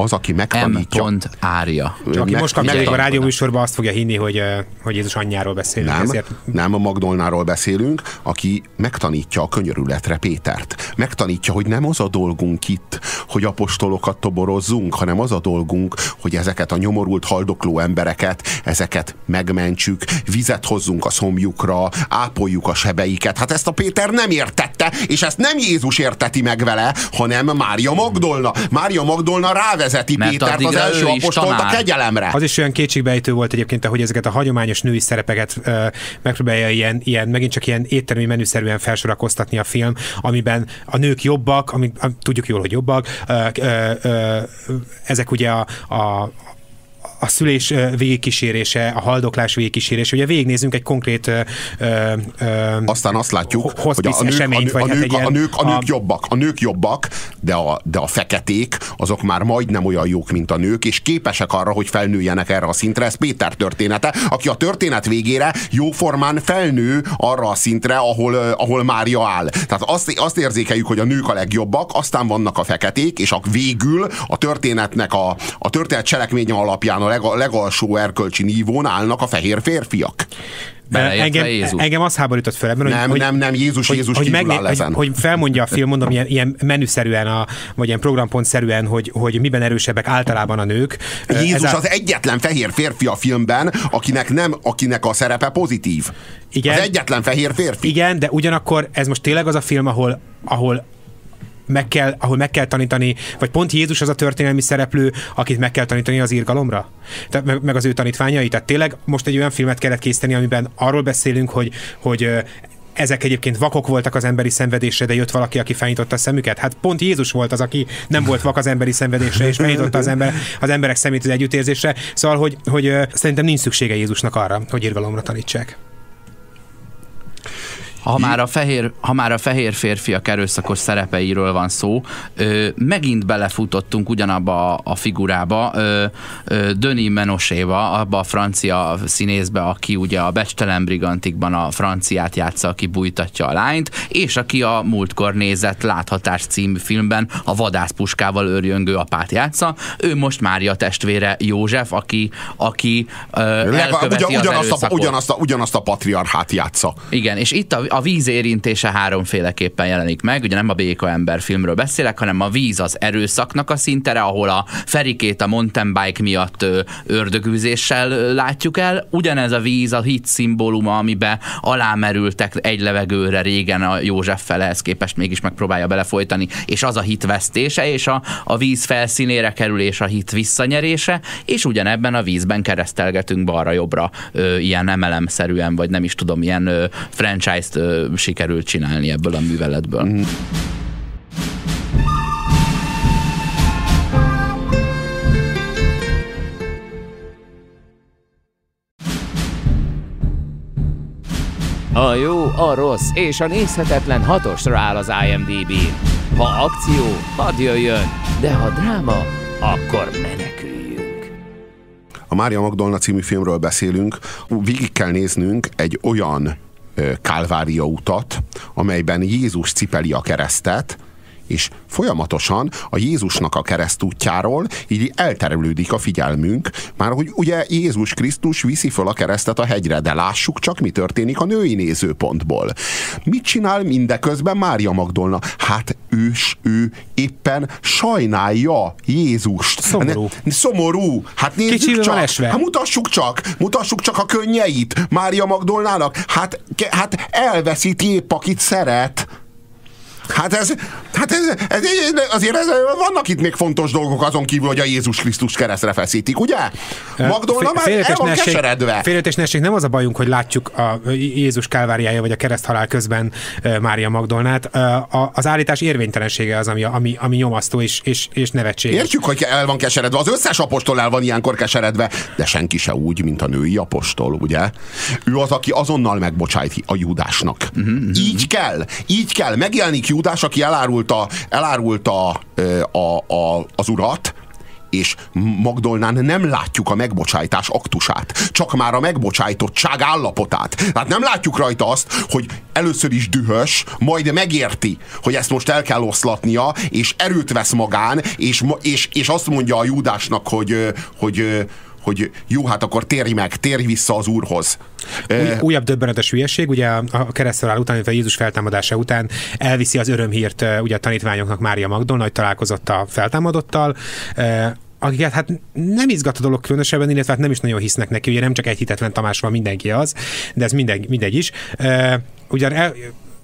az, aki megtanítja. M. Ária. Csak aki most kapcsolódik a rádióműsorban, azt fogja hinni, hogy, hogy Jézus anyjáról beszélünk. Nem, ezért... nem a Magdolnáról beszélünk, aki megtanítja a könyörületre Pétert. Megtanítja, hogy nem az a dolgunk itt, hogy apostolokat toborozzunk, hanem az a dolgunk, hogy ezeket a nyomorult, haldokló embereket, ezeket megmentsük, vizet hozzunk a szomjukra, ápoljuk a sebeiket. Hát ezt a Péter nem értette, és ezt nem Jézus érteti meg vele, hanem Mária Magdolna. Mária Magdolna rávez vezeti Mert Pétert az első apostolt a kegyelemre. Az is olyan kétségbejtő volt egyébként, hogy ezeket a hagyományos női szerepeket ö, megpróbálja ilyen, ilyen, megint csak ilyen éttermi menüszerűen felsorakoztatni a film, amiben a nők jobbak, amit tudjuk jól, hogy jobbak, ö, ö, ö, ezek ugye a, a, a szülés végigkísérése, a haldoklás végigkísérése. Ugye végignézünk egy konkrét ö, ö, Aztán azt látjuk, hogy a nők, eseményt, a, a, hát nők, a, nők, a nők jobbak, a nők jobbak, de a, de a feketék azok már majdnem olyan jók, mint a nők, és képesek arra, hogy felnőjenek erre a szintre. Ez Péter története, aki a történet végére jóformán felnő arra a szintre, ahol, ahol Mária áll. Tehát azt, azt érzékeljük, hogy a nők a legjobbak, aztán vannak a feketék, és a végül a történetnek a, a történet cselekménye alapján a leg, legalsó erkölcsi nívón állnak a fehér férfiak. engem, Jézus. engem az háborított fel ebben, nem, hogy, nem, nem, Jézus, hogy, Jézus hogy, megne, hogy, hogy felmondja a film, mondom, ilyen, ilyen menüszerűen, a, vagy ilyen programpontszerűen, hogy, hogy miben erősebbek általában a nők. Jézus Ez a... az egyetlen fehér férfi a filmben, akinek, nem, akinek a szerepe pozitív. Igen, az egyetlen fehér férfi. Igen, de ugyanakkor ez most tényleg az a film, ahol, ahol meg kell, ahol meg kell tanítani, vagy pont Jézus az a történelmi szereplő, akit meg kell tanítani az írgalomra? Tehát, meg, meg az ő tanítványai? Tehát tényleg most egy olyan filmet kellett készíteni, amiben arról beszélünk, hogy, hogy ezek egyébként vakok voltak az emberi szenvedésre, de jött valaki, aki felnyitotta a szemüket. Hát pont Jézus volt az, aki nem volt vak az emberi szenvedésre, és felnyitotta az, ember, az emberek szemét az együttérzésre. Szóval, hogy, hogy szerintem nincs szüksége Jézusnak arra, hogy irgalomra tanítsák. Ha már, a fehér, ha már a fehér férfiak erőszakos szerepeiről van szó, ö, megint belefutottunk ugyanabba a, a figurába, ö, ö, Denis Menoséba, abba a francia színészbe, aki ugye a Becstelen Brigantikban a franciát játsza, aki bújtatja a lányt, és aki a múltkor nézett Láthatás című filmben a vadászpuskával őrjöngő apát játsza. Ő most Mária testvére József, aki, aki ö, elköveti ugyan, ugyanazt, a, ugyanazt, a, ugyanazt a patriarchát játsza. Igen, és itt a, a víz érintése háromféleképpen jelenik meg, ugye nem a Béka ember filmről beszélek, hanem a víz az erőszaknak a szintere, ahol a Ferikét a mountain bike miatt ördögűzéssel látjuk el. Ugyanez a víz a hit szimbóluma, amiben alámerültek egy levegőre régen a József felehez képest mégis megpróbálja belefolytani, és az a hit vesztése, és a, a víz felszínére kerül, és a hit visszanyerése, és ugyanebben a vízben keresztelgetünk balra-jobbra ilyen emelemszerűen, vagy nem is tudom, ilyen franchise-t sikerült csinálni ebből a műveletből. Mm. A jó, a rossz és a nézhetetlen hatosra áll az imdb Ha akció, hadd jöjjön, de ha dráma, akkor meneküljünk. A Mária Magdolna című filmről beszélünk, végig kell néznünk egy olyan Kálvária utat, amelyben Jézus cipeli a keresztet, és folyamatosan a Jézusnak a keresztútjáról így elterülődik a figyelmünk, már hogy ugye Jézus Krisztus viszi föl a keresztet a hegyre, de lássuk csak, mi történik a női nézőpontból. Mit csinál mindeközben Mária Magdolna? Hát ő, ő éppen sajnálja Jézust. Szomorú. Ne, szomorú. Hát nézzük Kicsivel csak. esve. Hát mutassuk csak. Mutassuk csak a könnyeit Mária Magdolnának. Hát, hát elveszíti épp, akit szeret. Hát ez, hát ez, ez, azért ez, vannak itt még fontos dolgok azon kívül, hogy a Jézus Krisztus keresztre feszítik, ugye? Magdolna már el van keseredve. Félretésnesség nem az a bajunk, hogy látjuk a Jézus kálváriája vagy a kereszthalál közben Mária Magdolnát. Az állítás érvénytelensége az, ami, ami, ami nyomasztó és, és, és nevetséges. Értjük, hogy el van keseredve. Az összes apostol el van ilyenkor keseredve, de senki se úgy, mint a női apostol, ugye? Ő az, aki azonnal megbocsájt a Júdásnak. Uh-huh, így kell, így kell. Megjelenik Júdás, Júdás, aki elárulta, elárulta a, a, az urat, és Magdolnán nem látjuk a megbocsájtás aktusát, csak már a megbocsájtottság állapotát. Tehát nem látjuk rajta azt, hogy először is dühös, majd megérti, hogy ezt most el kell oszlatnia, és erőt vesz magán, és, és, és azt mondja a Júdásnak, hogy, hogy, hogy jó, hát akkor térj meg, térj vissza az Úrhoz. Új, újabb döbbenetes hülyeség, ugye a kereszthalál után, illetve Jézus feltámadása után elviszi az örömhírt ugye a tanítványoknak Mária Magdolna, hogy találkozott a feltámadottal, akiket hát nem izgat a dolog különösebben, illetve hát nem is nagyon hisznek neki, ugye nem csak egy hitetlen Tamás van, mindenki az, de ez minden, mindegy is. Ugyan el,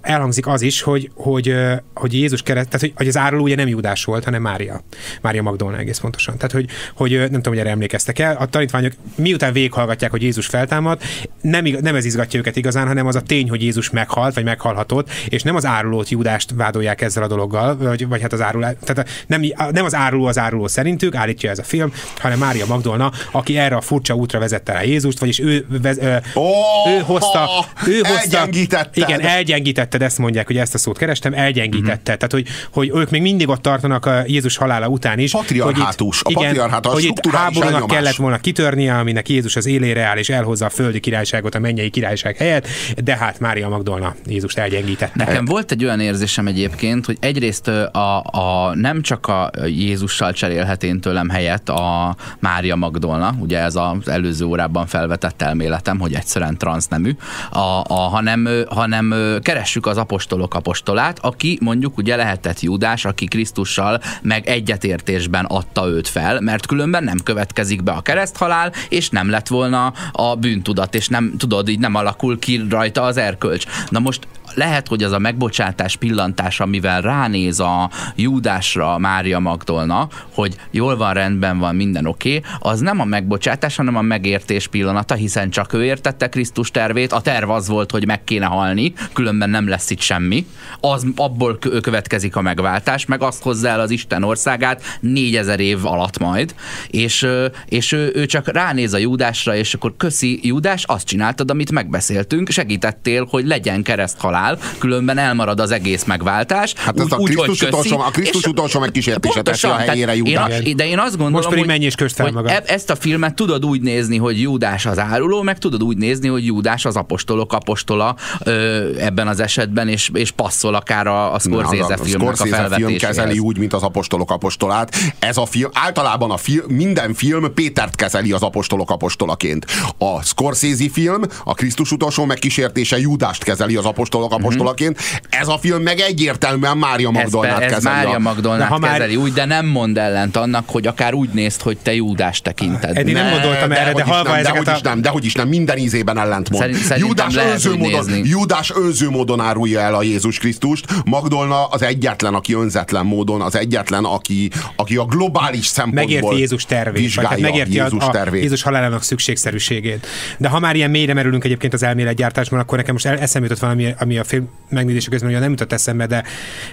elhangzik az is, hogy, hogy, hogy Jézus kereszt, tehát hogy, hogy az áruló ugye nem Júdás volt, hanem Mária. Mária Magdolna egész pontosan. Tehát, hogy, hogy nem tudom, hogy erre emlékeztek el. A tanítványok miután végighallgatják, hogy Jézus feltámad, nem, nem ez izgatja őket igazán, hanem az a tény, hogy Jézus meghalt, vagy meghalhatott, és nem az árulót Júdást vádolják ezzel a dologgal, vagy, vagy hát az áruló, tehát nem, nem az áruló az áruló szerintük, állítja ez a film, hanem Mária Magdolna, aki erre a furcsa útra vezette rá Jézust, vagyis ő, vez, ö, oh, ő hozta, ő hozta, igen, elgyengítette elgyengítette, ezt mondják, hogy ezt a szót kerestem, elgyengítette. Uh-huh. Tehát, hogy, hogy ők még mindig ott tartanak a Jézus halála után is. Patriarhátus. Hogy itt, a igen, hogy itt háborúnak elnyomás. kellett volna kitörnie, aminek Jézus az élére áll, és elhozza a földi királyságot a mennyei királyság helyett, de hát Mária Magdolna Jézust elgyengítette. Nekem volt egy olyan érzésem egyébként, hogy egyrészt a, a nem csak a Jézussal cserélhet én tőlem helyet a Mária Magdolna, ugye ez az előző órában felvetett elméletem, hogy egyszerűen transznemű, a, a, hanem, hanem keressük az apostolok apostolát, aki mondjuk ugye lehetett Júdás, aki Krisztussal meg egyetértésben adta őt fel, mert különben nem következik be a kereszthalál, és nem lett volna a bűntudat, és nem tudod, így nem alakul ki rajta az erkölcs. Na most lehet, hogy az a megbocsátás pillantás, amivel ránéz a Júdásra Mária Magdolna, hogy jól van, rendben van, minden oké, okay, az nem a megbocsátás, hanem a megértés pillanata, hiszen csak ő értette Krisztus tervét, a terv az volt, hogy meg kéne halni, különben nem lesz itt semmi. Az, abból következik a megváltás, meg azt hozzá el az Isten országát négyezer év alatt majd, és, és ő, ő csak ránéz a Júdásra, és akkor köszi Júdás, azt csináltad, amit megbeszéltünk, segítettél, hogy legyen kereszt halál, különben elmarad az egész megváltás. Hát ez a Krisztus, köszi, utolsó, a Krisztus utolsó megkísértése teszi a helyére Júdás. Én, de én azt gondolom, Most hogy, menj és hogy magad. E- ezt a filmet tudod úgy nézni, hogy Júdás az áruló, meg tudod úgy nézni, hogy Júdás az apostolok apostola ö, ebben az esetben, és, és passzol akár a, a Scorsese a, a filmnek Scorsese a film kezeli úgy, mint az apostolok apostolát. Ez a film, általában a film, minden film Pétert kezeli az apostolok apostolaként. A Scorsese film, a Krisztus utolsó megkísértése Júdást kezeli az apostolok. Apostolaként. Ez a film meg egyértelműen Mária Magdolnát ez, ez kezeli. Mária Magdolnát ha kezeli már... úgy, de nem mond ellent annak, hogy akár úgy nézd, hogy te Júdást tekinted. Eddig nem gondoltam erre, de, de halva nem, ezeket dehogy is nem, dehogy is nem, minden ízében ellent mond. Szerint, Júdás, önző módon, Júdás önző módon árulja el a Jézus Krisztust, Magdolna az egyetlen, aki önzetlen módon, az egyetlen, aki, aki a globális szempontból megérti Jézus tervét, vagy hát megérti Jézus, a, tervét. a Jézus halálának szükségszerűségét. De ha már ilyen mélyre merülünk egyébként az elméletgyártásban, akkor nekem most eszembe jutott valami, ami a film megnézése közben ugye nem jutott eszembe, de,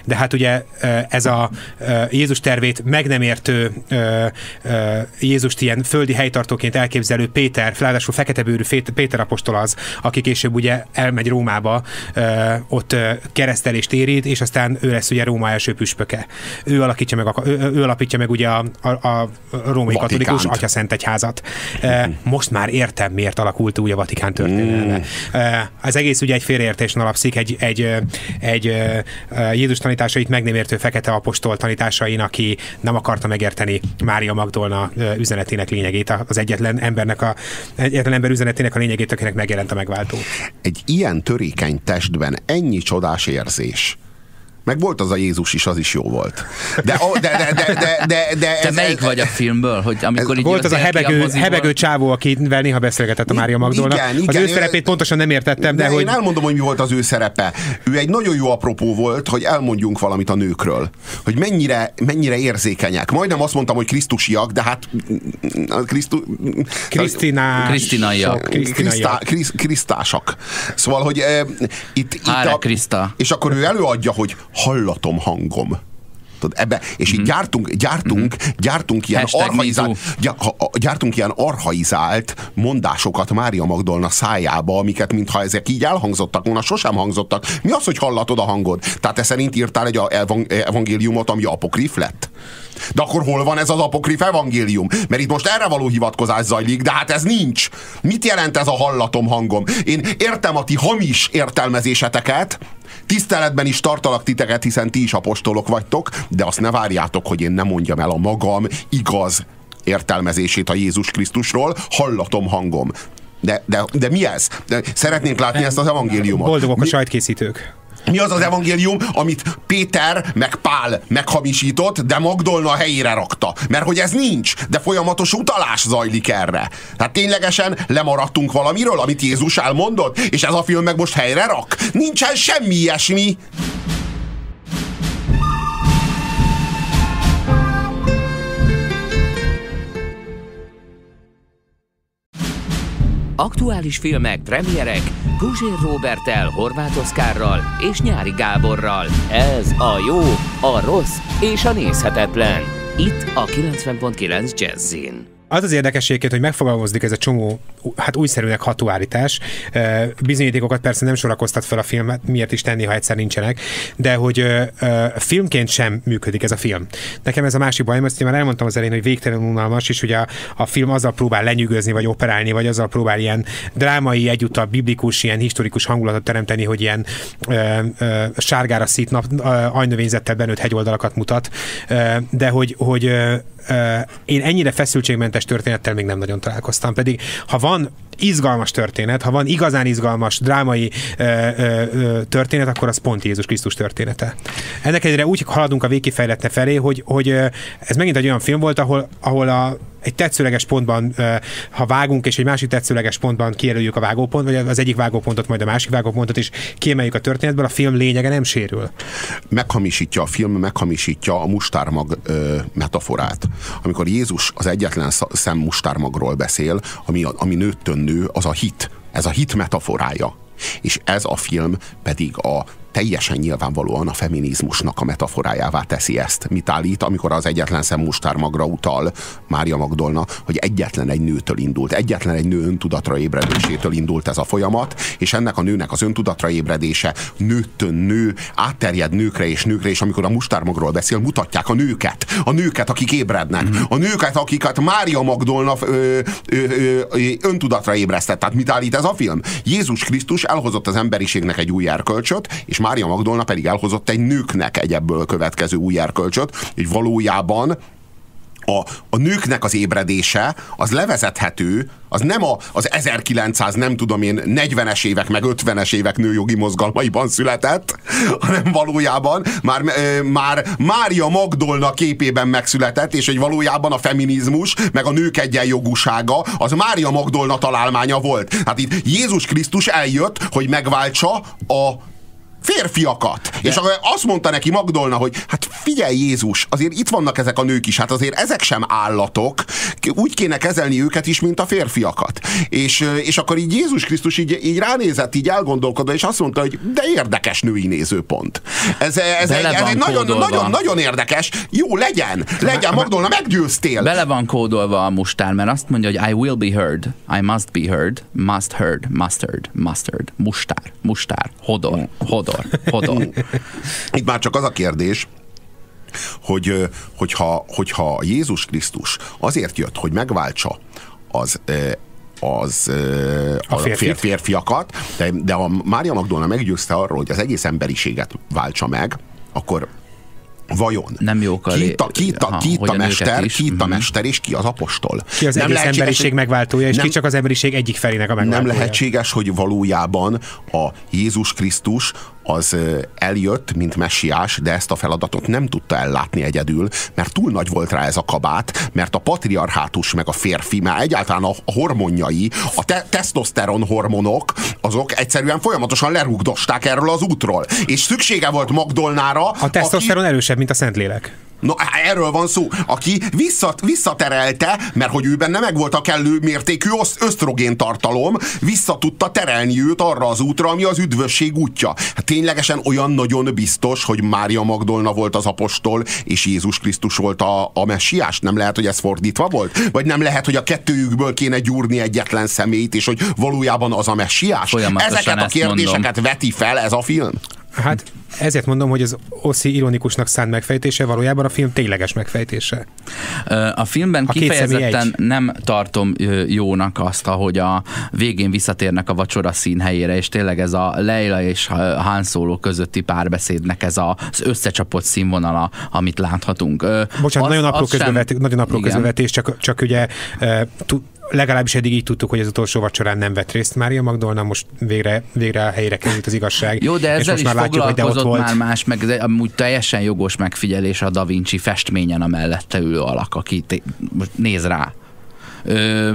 de hát ugye ez a Jézus tervét meg nem értő Jézust ilyen földi helytartóként elképzelő Péter, ráadásul feketebőrű Péter apostol az, aki később ugye elmegy Rómába, ott keresztelést érít, és aztán ő lesz ugye Róma első püspöke. Ő alakítja meg, a, ő, ő alapítja meg ugye a, a, a római Vatikánt. katolikus Atya Szent Egyházat. Most már értem, miért alakult úgy a Vatikán történelme. Mm. Az egész ugye egy félreértésen alapszik, egy, egy, egy Jézus tanításait meg nem értő fekete apostol tanításain, aki nem akarta megérteni Mária Magdolna üzenetének lényegét, az egyetlen embernek a egyetlen ember üzenetének a lényegét, akinek megjelent a megváltó. Egy ilyen törékeny testben ennyi csodás érzés meg volt az a Jézus is, az is jó volt. De, de, de, de, de, de, de Te ez, melyik ez, vagy a filmből? Hogy amikor így volt az a hebegő, a hebegő csávó, akivel néha beszélgetett a Mária Magdolna. Igen, igen, az ő szerepét pontosan nem értettem, de, de hogy... Én elmondom, hogy mi volt az ő szerepe. Ő egy nagyon jó apropó volt, hogy elmondjunk valamit a nőkről. Hogy mennyire, mennyire érzékenyek. Majdnem azt mondtam, hogy krisztusiak, de hát Krisztu... Krisztinás... Krisztinaiak. Krisztá, krisztásak. Szóval, hogy e, itt... itt a, Krista. És akkor ő előadja, hogy hallatom hangom. Ebbe, és mm-hmm. így mhm. gyártunk, gyártunk, mm-hmm. gyártunk, ilyen arhaizált, gyártunk ilyen arhaizált mondásokat Mária Magdolna szájába, amiket mintha ezek így elhangzottak volna, sosem hangzottak. Mi az, hogy hallatod a hangod? Tehát te szerint írtál egy evangéliumot, ami apokrif lett? De akkor hol van ez az apokrif evangélium? Mert itt most erre való hivatkozás zajlik, de hát ez nincs. Mit jelent ez a hallatom hangom? Én értem a ti hamis értelmezéseteket, tiszteletben is tartalak titeket, hiszen ti is apostolok vagytok, de azt ne várjátok, hogy én nem mondjam el a magam igaz értelmezését a Jézus Krisztusról, hallatom hangom. De, de, de mi ez? De szeretnénk látni ezt az evangéliumot. Boldogok a sajtkészítők. Mi az az evangélium, amit Péter meg Pál meghamisított, de Magdolna helyére rakta? Mert hogy ez nincs, de folyamatos utalás zajlik erre. Tehát ténylegesen lemaradtunk valamiről, amit Jézus elmondott, és ez a film meg most helyre rak? Nincsen semmi ilyesmi. Aktuális filmek, premierek, Guzsér Robertel, Horváth Oszkárral és Nyári Gáborral. Ez a jó, a rossz és a nézhetetlen. Itt a 90.9 Jazzin az az érdekességét, hogy megfogalmazódik ez a csomó, hát újszerűnek ható állítás. Bizonyítékokat persze nem sorakoztat fel a filmet, miért is tenni, ha egyszer nincsenek, de hogy filmként sem működik ez a film. Nekem ez a másik bajom, ezt már elmondtam az elején, hogy végtelenül unalmas, és ugye a, a film azzal próbál lenyűgözni, vagy operálni, vagy azzal próbál ilyen drámai, egyúttal biblikus, ilyen historikus hangulatot teremteni, hogy ilyen ö, ö, sárgára szít nap, ö, ajnövényzettel benőtt hegyoldalakat mutat, ö, de hogy, hogy ö, én ennyire feszültségmentes történettel még nem nagyon találkoztam. Pedig ha van izgalmas történet, ha van igazán izgalmas drámai ö, ö, ö, történet, akkor az pont Jézus Krisztus története. Ennek egyre úgy haladunk a végkifejlette felé, hogy, hogy ez megint egy olyan film volt, ahol, ahol a egy tetszőleges pontban, ha vágunk, és egy másik tetszőleges pontban kijelöljük a vágópont, vagy az egyik vágópontot, majd a másik vágópontot is kiemeljük a történetből, a film lényege nem sérül. Meghamisítja a film, meghamisítja a mustármag ö, metaforát. Amikor Jézus az egyetlen szem mustármagról beszél, ami, ami nőttön nő, az a hit. Ez a hit metaforája. És ez a film pedig a teljesen nyilvánvalóan a feminizmusnak a metaforájává teszi ezt. Mit állít, amikor az egyetlen szem mustármagra utal Mária Magdolna, hogy egyetlen egy nőtől indult, egyetlen egy nő öntudatra ébredésétől indult ez a folyamat, és ennek a nőnek az öntudatra ébredése nőttön nő, átterjed nőkre és nőkre, és amikor a mustármagról beszél, mutatják a nőket, a nőket, akik ébrednek, mm. a nőket, akiket Mária Magdolna ö, ö, ö, öntudatra ébresztett. Tehát mit állít ez a film? Jézus Krisztus elhozott az emberiségnek egy új erkölcsöt, és Mária Magdolna pedig elhozott egy nőknek egy ebből következő új erkölcsöt, hogy valójában a, a nőknek az ébredése az levezethető, az nem a, az 1900, nem tudom én, 40-es évek, meg 50-es évek nőjogi mozgalmaiban született, hanem valójában már, már Mária Magdolna képében megszületett, és hogy valójában a feminizmus, meg a nők egyenjogúsága, az Mária Magdolna találmánya volt. Hát itt Jézus Krisztus eljött, hogy megváltsa a férfiakat. De. És azt mondta neki Magdolna, hogy hát figyelj Jézus, azért itt vannak ezek a nők is, hát azért ezek sem állatok, úgy kéne kezelni őket is, mint a férfiakat. És, és akkor így Jézus Krisztus így, így ránézett, így elgondolkodva, és azt mondta, hogy de érdekes női nézőpont. Ez, ez, egy, ez egy nagyon, nagyon, nagyon érdekes. Jó, legyen, legyen, Magdolna, meggyőztél. Bele van kódolva a mustár, mert azt mondja, hogy I will be heard, I must be heard, must heard, mustard, mustard, mustár, mustár, hodor, hodor hodor, hodor. Itt már csak az a kérdés, hogy, hogyha, hogyha Jézus Krisztus azért jött, hogy megváltsa az az a, a férfi. férfiakat, de, de a Mária Magdolna meggyőzte arról, hogy az egész emberiséget váltsa meg, akkor Vajon? Nem jó ki itt a, ki itt a, ki itt a mester, ki a mhm. mester, és ki az apostol? Ki az nem egész emberiség megváltója, és nem, ki csak az emberiség egyik felének a megváltója? Nem lehetséges, hogy valójában a Jézus Krisztus az eljött, mint messiás, de ezt a feladatot nem tudta ellátni egyedül, mert túl nagy volt rá ez a kabát, mert a patriarhátus meg a férfi, már egyáltalán a hormonjai, a te- tesztoszteron hormonok, azok egyszerűen folyamatosan lerúgdosták erről az útról. És szüksége volt Magdolnára. A tesztoszteron aki... erősebb, mint a Szentlélek. No, erről van szó. Aki visszat, visszaterelte, mert hogy őben nem meg volt a kellő mértékű ösztrogén tartalom, vissza tudta terelni őt arra az útra, ami az üdvösség útja. Hát ténylegesen olyan nagyon biztos, hogy Mária Magdolna volt az apostol, és Jézus Krisztus volt a, a messiás? Nem lehet, hogy ez fordítva volt? Vagy nem lehet, hogy a kettőjükből kéne gyúrni egyetlen szemét, és hogy valójában az a messiás? Ezeket a kérdéseket mondom. veti fel ez a film? Hát ezért mondom, hogy az Oszi ironikusnak szánt megfejtése valójában a film tényleges megfejtése. A filmben a kifejezetten nem tartom jónak azt, ahogy a végén visszatérnek a vacsora színhelyére, és tényleg ez a Leila és Han Solo közötti párbeszédnek ez az összecsapott színvonala, amit láthatunk. Bocsánat, az, nagyon apró, közbevet, sem, nagyon apró közbevetés, csak, csak ugye legalábbis eddig így tudtuk, hogy az utolsó vacsorán nem vett részt Mária Magdolna, most végre, végre a helyre került az igazság. Jó, de ezzel és most is már látjuk, hogy ott volt. már más, meg de amúgy teljesen jogos megfigyelés a Da Vinci festményen a mellette ülő alak, aki most néz rá. Ö,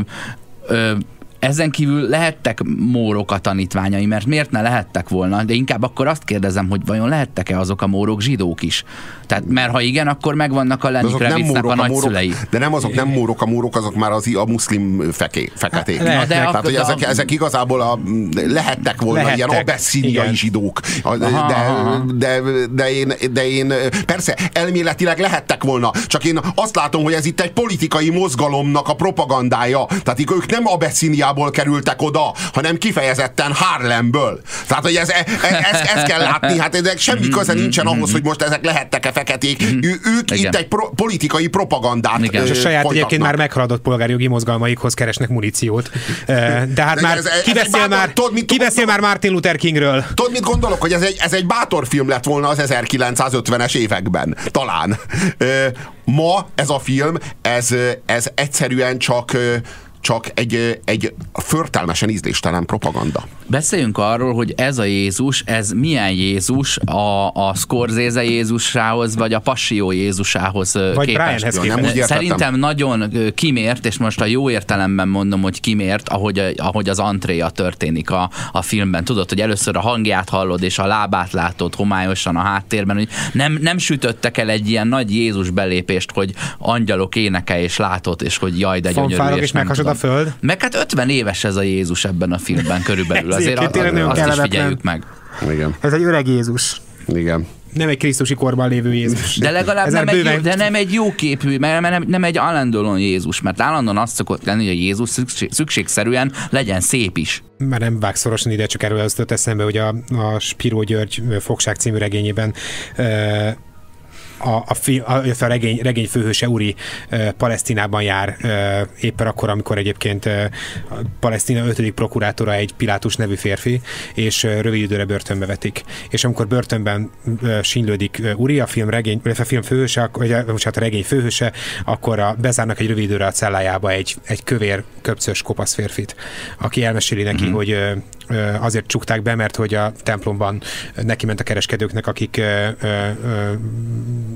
ö, ezen kívül lehettek mórok a tanítványai, mert miért ne lehettek volna, de inkább akkor azt kérdezem, hogy vajon lehettek-e azok a mórok zsidók is? Tehát, mert ha igen, akkor megvannak a Lenny Kravitznek a nagyszülei. Mórok, de nem azok nem mórok, a mórok azok már az a muszlim feké, feketék. Lehetnek, de Tehát, hogy ezek, ezek igazából a, lehettek volna lehettek, ilyen abeszíniai zsidók. De, aha, de, de, én, de én, persze, elméletileg lehettek volna, csak én azt látom, hogy ez itt egy politikai mozgalomnak a propagandája. Tehát ők nem Abeszíniából kerültek oda, hanem kifejezetten Harlemből. Tehát, hogy ez, ez, ez, ez kell látni, hát ezek semmi köze nincsen ahhoz, hogy most ezek lehettek-e feketék, ő, ők Igen. itt egy pro, politikai propagandát Igen. És a saját egyébként már meghaladott polgárjogi mozgalmaikhoz keresnek muníciót. De hát már ez, ki beszél, már, tudod, mit, ki beszél már Martin Luther Kingről? Tudod, mit gondolok, hogy ez egy, ez egy bátor film lett volna az 1950-es években. Talán. Ma ez a film, ez, ez egyszerűen csak csak egy, egy förtelmesen ízléstelen propaganda. Beszéljünk arról, hogy ez a Jézus, ez milyen Jézus a, a Scorsese Jézusához, vagy a Passió Jézusához Vagy képest. Brianhez nem képest. úgy. Szerintem nagyon kimért, és most a jó értelemben mondom, hogy kimért, ahogy, ahogy az antréja történik a, a filmben. Tudod, hogy először a hangját hallod, és a lábát látod homályosan a háttérben, hogy nem, nem sütöttek el egy ilyen nagy Jézus belépést, hogy angyalok éneke, és látod, és hogy jaj, de gyönyörű. Fanfárok és nem meghasad a föld. Meg hát 50 éves ez a Jézus ebben a filmben körülbelül. Ez Azért egyébként tényleg nagyon azt is kellemetlen. figyeljük meg. Igen, Ez egy öreg Jézus. igen. Nem egy krisztusi korban lévő Jézus. De legalább nem egy, jó, bőven- de nem egy jó képű, mert nem, nem egy Delon Jézus, mert állandóan azt szokott lenni, hogy a Jézus szükség, szükségszerűen legyen szép is. már nem vág szorosan ide, csak erről az jutott eszembe, hogy a, a Spiró György Fogság című regényében ö, a, a, fi, a, a regény, regény főhőse Uri uh, Palesztinában jár uh, éppen akkor, amikor egyébként uh, a Palesztina 5. prokurátora egy Pilátus nevű férfi, és uh, rövid időre börtönbe vetik. És amikor börtönben uh, sínlődik uh, Uri, a film regény, a film főhőse, vagy a, bocsánat, a regény főhőse, akkor a, bezárnak egy rövid időre a cellájába egy, egy kövér, köpcös, kopasz férfit, aki elmeséli neki, mm-hmm. hogy azért csukták be, mert hogy a templomban neki ment a kereskedőknek, akik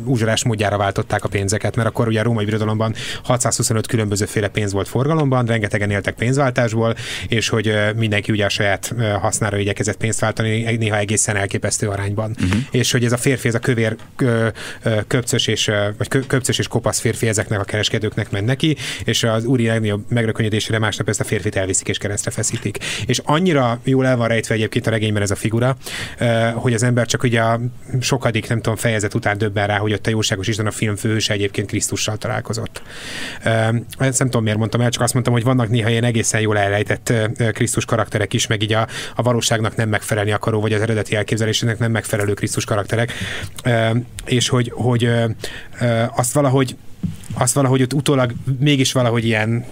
uzsorás módjára váltották a pénzeket, mert akkor ugye a római birodalomban 625 különbözőféle pénz volt forgalomban, rengetegen éltek pénzváltásból, és hogy mindenki ugye a saját hasznára igyekezett pénzt váltani, néha egészen elképesztő arányban. Uh-huh. És hogy ez a férfi, ez a kövér köpcös és, vagy kö- köpcös és kopasz férfi ezeknek a kereskedőknek ment neki, és az úri legnagyobb megrökönyödésére másnap ezt a férfit elviszik és keresztre feszítik. És annyira jól el van rejtve egyébként a regényben ez a figura, hogy az ember csak ugye a sokadik, nem tudom, fejezet után döbben rá, hogy ott a jóságos Isten a film főhőse egyébként Krisztussal találkozott. Ezt nem tudom, miért mondtam el, csak azt mondtam, hogy vannak néha ilyen egészen jól elrejtett Krisztus karakterek is, meg így a, a valóságnak nem megfelelni akaró, vagy az eredeti elképzelésének nem megfelelő Krisztus karakterek. És hogy, hogy azt valahogy azt valahogy ott utólag mégis valahogy ilyen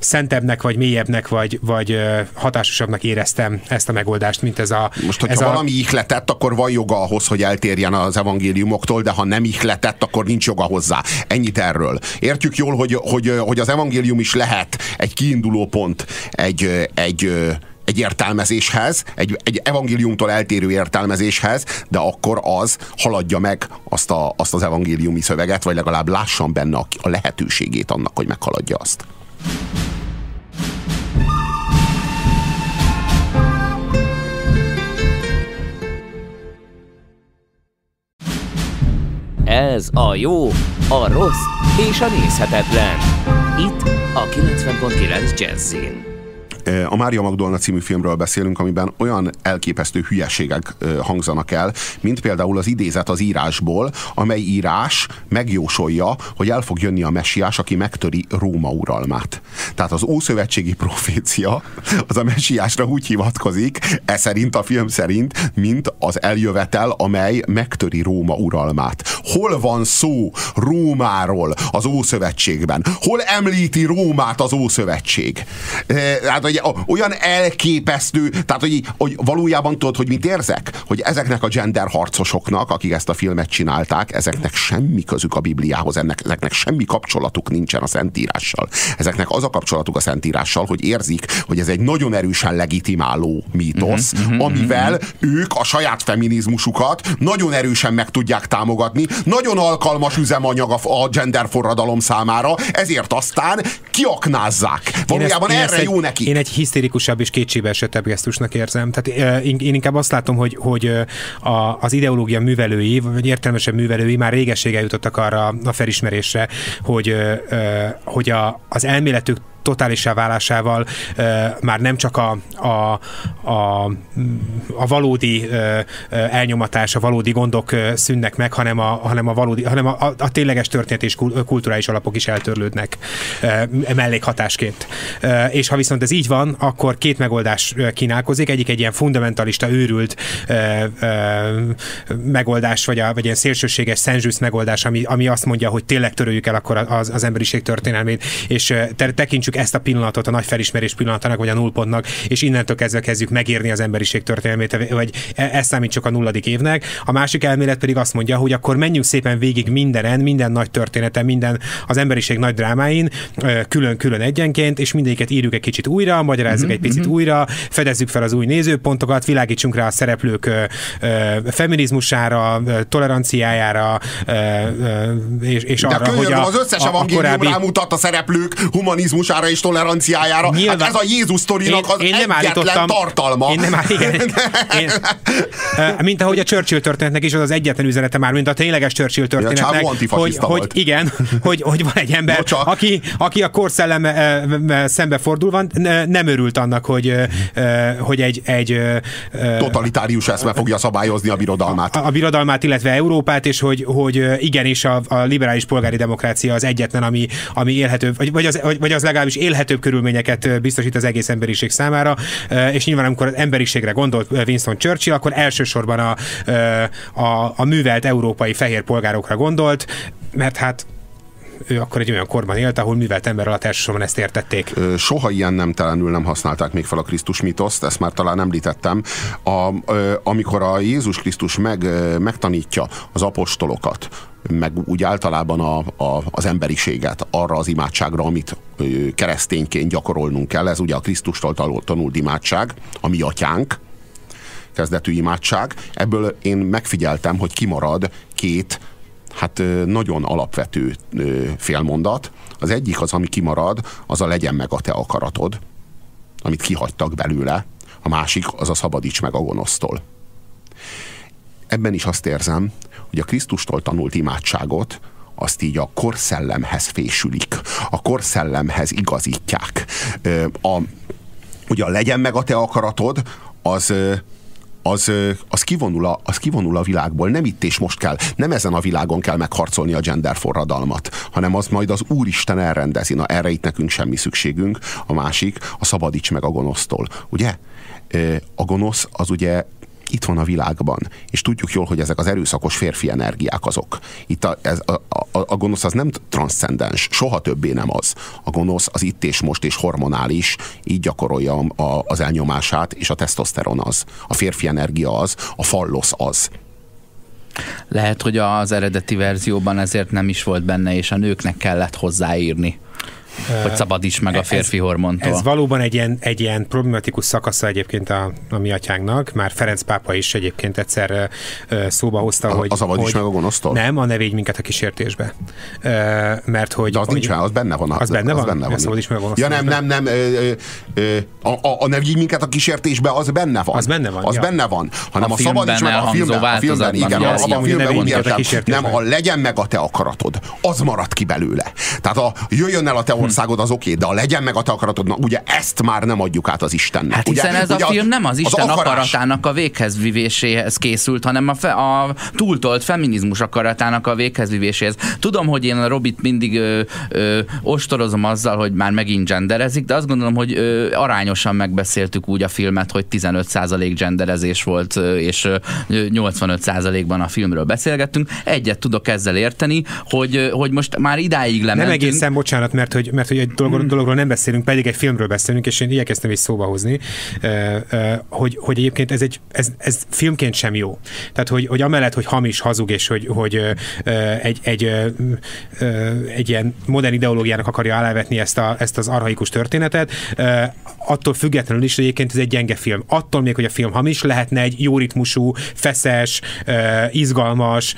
szentebbnek, vagy mélyebbnek, vagy, vagy hatásosabbnak éreztem ezt a megoldást, mint ez a... Most, hogyha ez valami ihletett, akkor van joga ahhoz, hogy eltérjen az evangéliumoktól, de ha nem ihletett, akkor nincs joga hozzá. Ennyit erről. Értjük jól, hogy, hogy, hogy az evangélium is lehet egy kiinduló pont, egy, egy egy értelmezéshez, egy, egy evangéliumtól eltérő értelmezéshez, de akkor az haladja meg azt, a, azt az evangéliumi szöveget, vagy legalább lássam benne a, a lehetőségét annak, hogy meghaladja azt. Ez a jó, a rossz és a nézhetetlen. Itt a 90.9 Jazzin. A Mária Magdolna című filmről beszélünk, amiben olyan elképesztő hülyeségek hangzanak el, mint például az idézet az írásból, amely írás megjósolja, hogy el fog jönni a messiás, aki megtöri Róma uralmát. Tehát az ószövetségi profécia az a messiásra úgy hivatkozik, e szerint a film szerint, mint az eljövetel, amely megtöri Róma uralmát. Hol van szó Rómáról az Ószövetségben? Hol említi Rómát az Ószövetség? Hát, hogy olyan elképesztő, tehát hogy, hogy valójában tudod, hogy mit érzek? Hogy ezeknek a gender harcosoknak, akik ezt a filmet csinálták, ezeknek semmi közük a Bibliához, ennek, ezeknek semmi kapcsolatuk nincsen a Szentírással. Ezeknek az a kapcsolatuk a Szentírással, hogy érzik, hogy ez egy nagyon erősen legitimáló mítosz, uh-huh, amivel uh-huh. ők a saját feminizmusukat nagyon erősen meg tudják támogatni, nagyon alkalmas üzemanyag a, a gender forradalom számára, ezért aztán kiaknázzák. Valójában én erre ezt egy, jó neki. Én egy hisztérikusabb és kétségbeesettebb gesztusnak érzem. Tehát én, inkább azt látom, hogy, hogy a, az ideológia művelői, vagy értelmesebb művelői már régeség eljutottak arra a felismerésre, hogy, hogy a, az elméletük totálisá válásával már nem csak a, a, a, a valódi uh, elnyomatás, a valódi gondok uh, szűnnek meg, hanem a, hanem a, valódi, hanem a, a, tényleges történet és kul- kulturális alapok is eltörlődnek mellékhatásként. És ha viszont ez így van, akkor két megoldás kínálkozik. Egyik egy ilyen fundamentalista, őrült megoldás, vagy, a, vagy ilyen szélsőséges, szentzsűsz megoldás, ami, ami azt mondja, hogy tényleg töröljük el akkor az, az emberiség történelmét, és te, tekintsük ezt a pillanatot a nagy felismerés pillanatának, vagy a nullpontnak, és innentől kezdve kezdjük megírni az emberiség történelmét, vagy e- ezt számítsuk a nulladik évnek. A másik elmélet pedig azt mondja, hogy akkor menjünk szépen végig mindenen, minden nagy történeten, minden az emberiség nagy drámáin, külön-külön egyenként, és mindegyiket írjuk egy kicsit újra, magyarázzuk uh-huh, egy picit uh-huh. újra, fedezzük fel az új nézőpontokat, világítsunk rá a szereplők feminizmusára, toleranciájára, és, és De arra, hogy a, az összes a, a korábbi... rámutat a szereplők humanizmusára és toleranciájára. Nyilván, hát ez a Jézus sztorinak az én nem egyetlen tartalma. Én nem áll, igen, én, mint ahogy a Churchill történetnek is az az egyetlen üzenete már, mint a tényleges Churchill történetnek, hogy, hogy igen, hogy, hogy van egy ember, aki, aki a korszellem szembe fordul van, nem örült annak, hogy, hogy egy, egy totalitárius eszme fogja szabályozni a birodalmát. A, a birodalmát, illetve Európát, és hogy, hogy igenis a, a liberális polgári demokrácia az egyetlen, ami, ami élhető, vagy, vagy, az, vagy az legalábbis élhetőbb körülményeket biztosít az egész emberiség számára, és nyilván amikor az emberiségre gondolt Winston Churchill, akkor elsősorban a, a, a művelt európai fehér polgárokra gondolt, mert hát ő akkor egy olyan korban élt, ahol művelt ember alatt elsősorban ezt értették. Soha ilyen nem telenül nem használták még fel a Krisztus mitoszt, ezt már talán említettem. A, amikor a Jézus Krisztus meg, megtanítja az apostolokat, meg úgy általában a, a, az emberiséget arra az imádságra, amit keresztényként gyakorolnunk kell. Ez ugye a Krisztustól tanult imádság, a mi atyánk, kezdetű imádság. Ebből én megfigyeltem, hogy kimarad két hát nagyon alapvető félmondat. Az egyik az, ami kimarad, az a legyen meg a te akaratod, amit kihagytak belőle. A másik az a szabadíts meg a gonosztól. Ebben is azt érzem, hogy a Krisztustól tanult imádságot azt így a korszellemhez fésülik, a korszellemhez igazítják. A, ugye a legyen meg a te akaratod, az, az, az, kivonul a, az kivonul a világból. Nem itt és most kell, nem ezen a világon kell megharcolni a gender forradalmat, hanem az majd az Úristen elrendezi. Na erre itt nekünk semmi szükségünk. A másik, a szabadíts meg a gonosztól. Ugye? A gonosz az ugye itt van a világban, és tudjuk jól, hogy ezek az erőszakos férfi energiák azok. Itt a, ez, a, a, a gonosz az nem transzcendens, soha többé nem az. A gonosz az itt és most és hormonális, így gyakorolja a, az elnyomását, és a tesztoszteron az. A férfi energia az, a fallosz az. Lehet, hogy az eredeti verzióban ezért nem is volt benne, és a nőknek kellett hozzáírni hogy szabadíts meg a férfi ez, hormontól. Ez valóban egy ilyen, egy ilyen problematikus szakasza egyébként a, a mi atyánknak. Már Ferenc pápa is egyébként egyszer szóba hozta, a, hogy... A szabadíts hogy, meg a gonosztól? Nem, a ne védj minket a kísértésbe. mert hogy... De az hogy, nincs már, az benne van. Az, az benne van? Az benne van. Szabadíts meg a gonosztól. Ja nem, nem, nem. Ö, ö, a, a, a ne vigy minket a kísértésbe, az benne van. Az benne van. Az ja. benne van. Hanem a, a szabadíts meg a filmben. A filmben, igen, a, a filmben úgy értem. Nem, a legyen meg a te akaratod. Az marad ki belőle. Tehát a jöjjön el a te. Országod, az oké, de a legyen meg a te akaratod, na ugye ezt már nem adjuk át az Istennek. Hát ugye, hiszen ez ugye a film nem az Isten az akaratának a vivéséhez készült, hanem a, fe, a túltolt feminizmus akaratának a vivéséhez. Tudom, hogy én a Robit mindig ö, ö, ostorozom azzal, hogy már megint genderezik, de azt gondolom, hogy ö, arányosan megbeszéltük úgy a filmet, hogy 15% genderezés volt, ö, és 85%-ban a filmről beszélgettünk. Egyet tudok ezzel érteni, hogy, hogy most már idáig lementünk. Nem egészen, bocsánat, mert hogy, mert hogy egy dolog, hmm. dologról nem beszélünk, pedig egy filmről beszélünk, és én igyekeztem is szóba hozni, hogy, hogy egyébként ez, egy, ez, ez filmként sem jó. Tehát, hogy, hogy amellett, hogy hamis, hazug, és hogy, hogy egy, egy, egy ilyen modern ideológiának akarja alávetni ezt, a, ezt az arhaikus történetet, attól függetlenül is, hogy egyébként ez egy gyenge film. Attól még, hogy a film hamis, lehetne egy jó ritmusú, feszes, izgalmas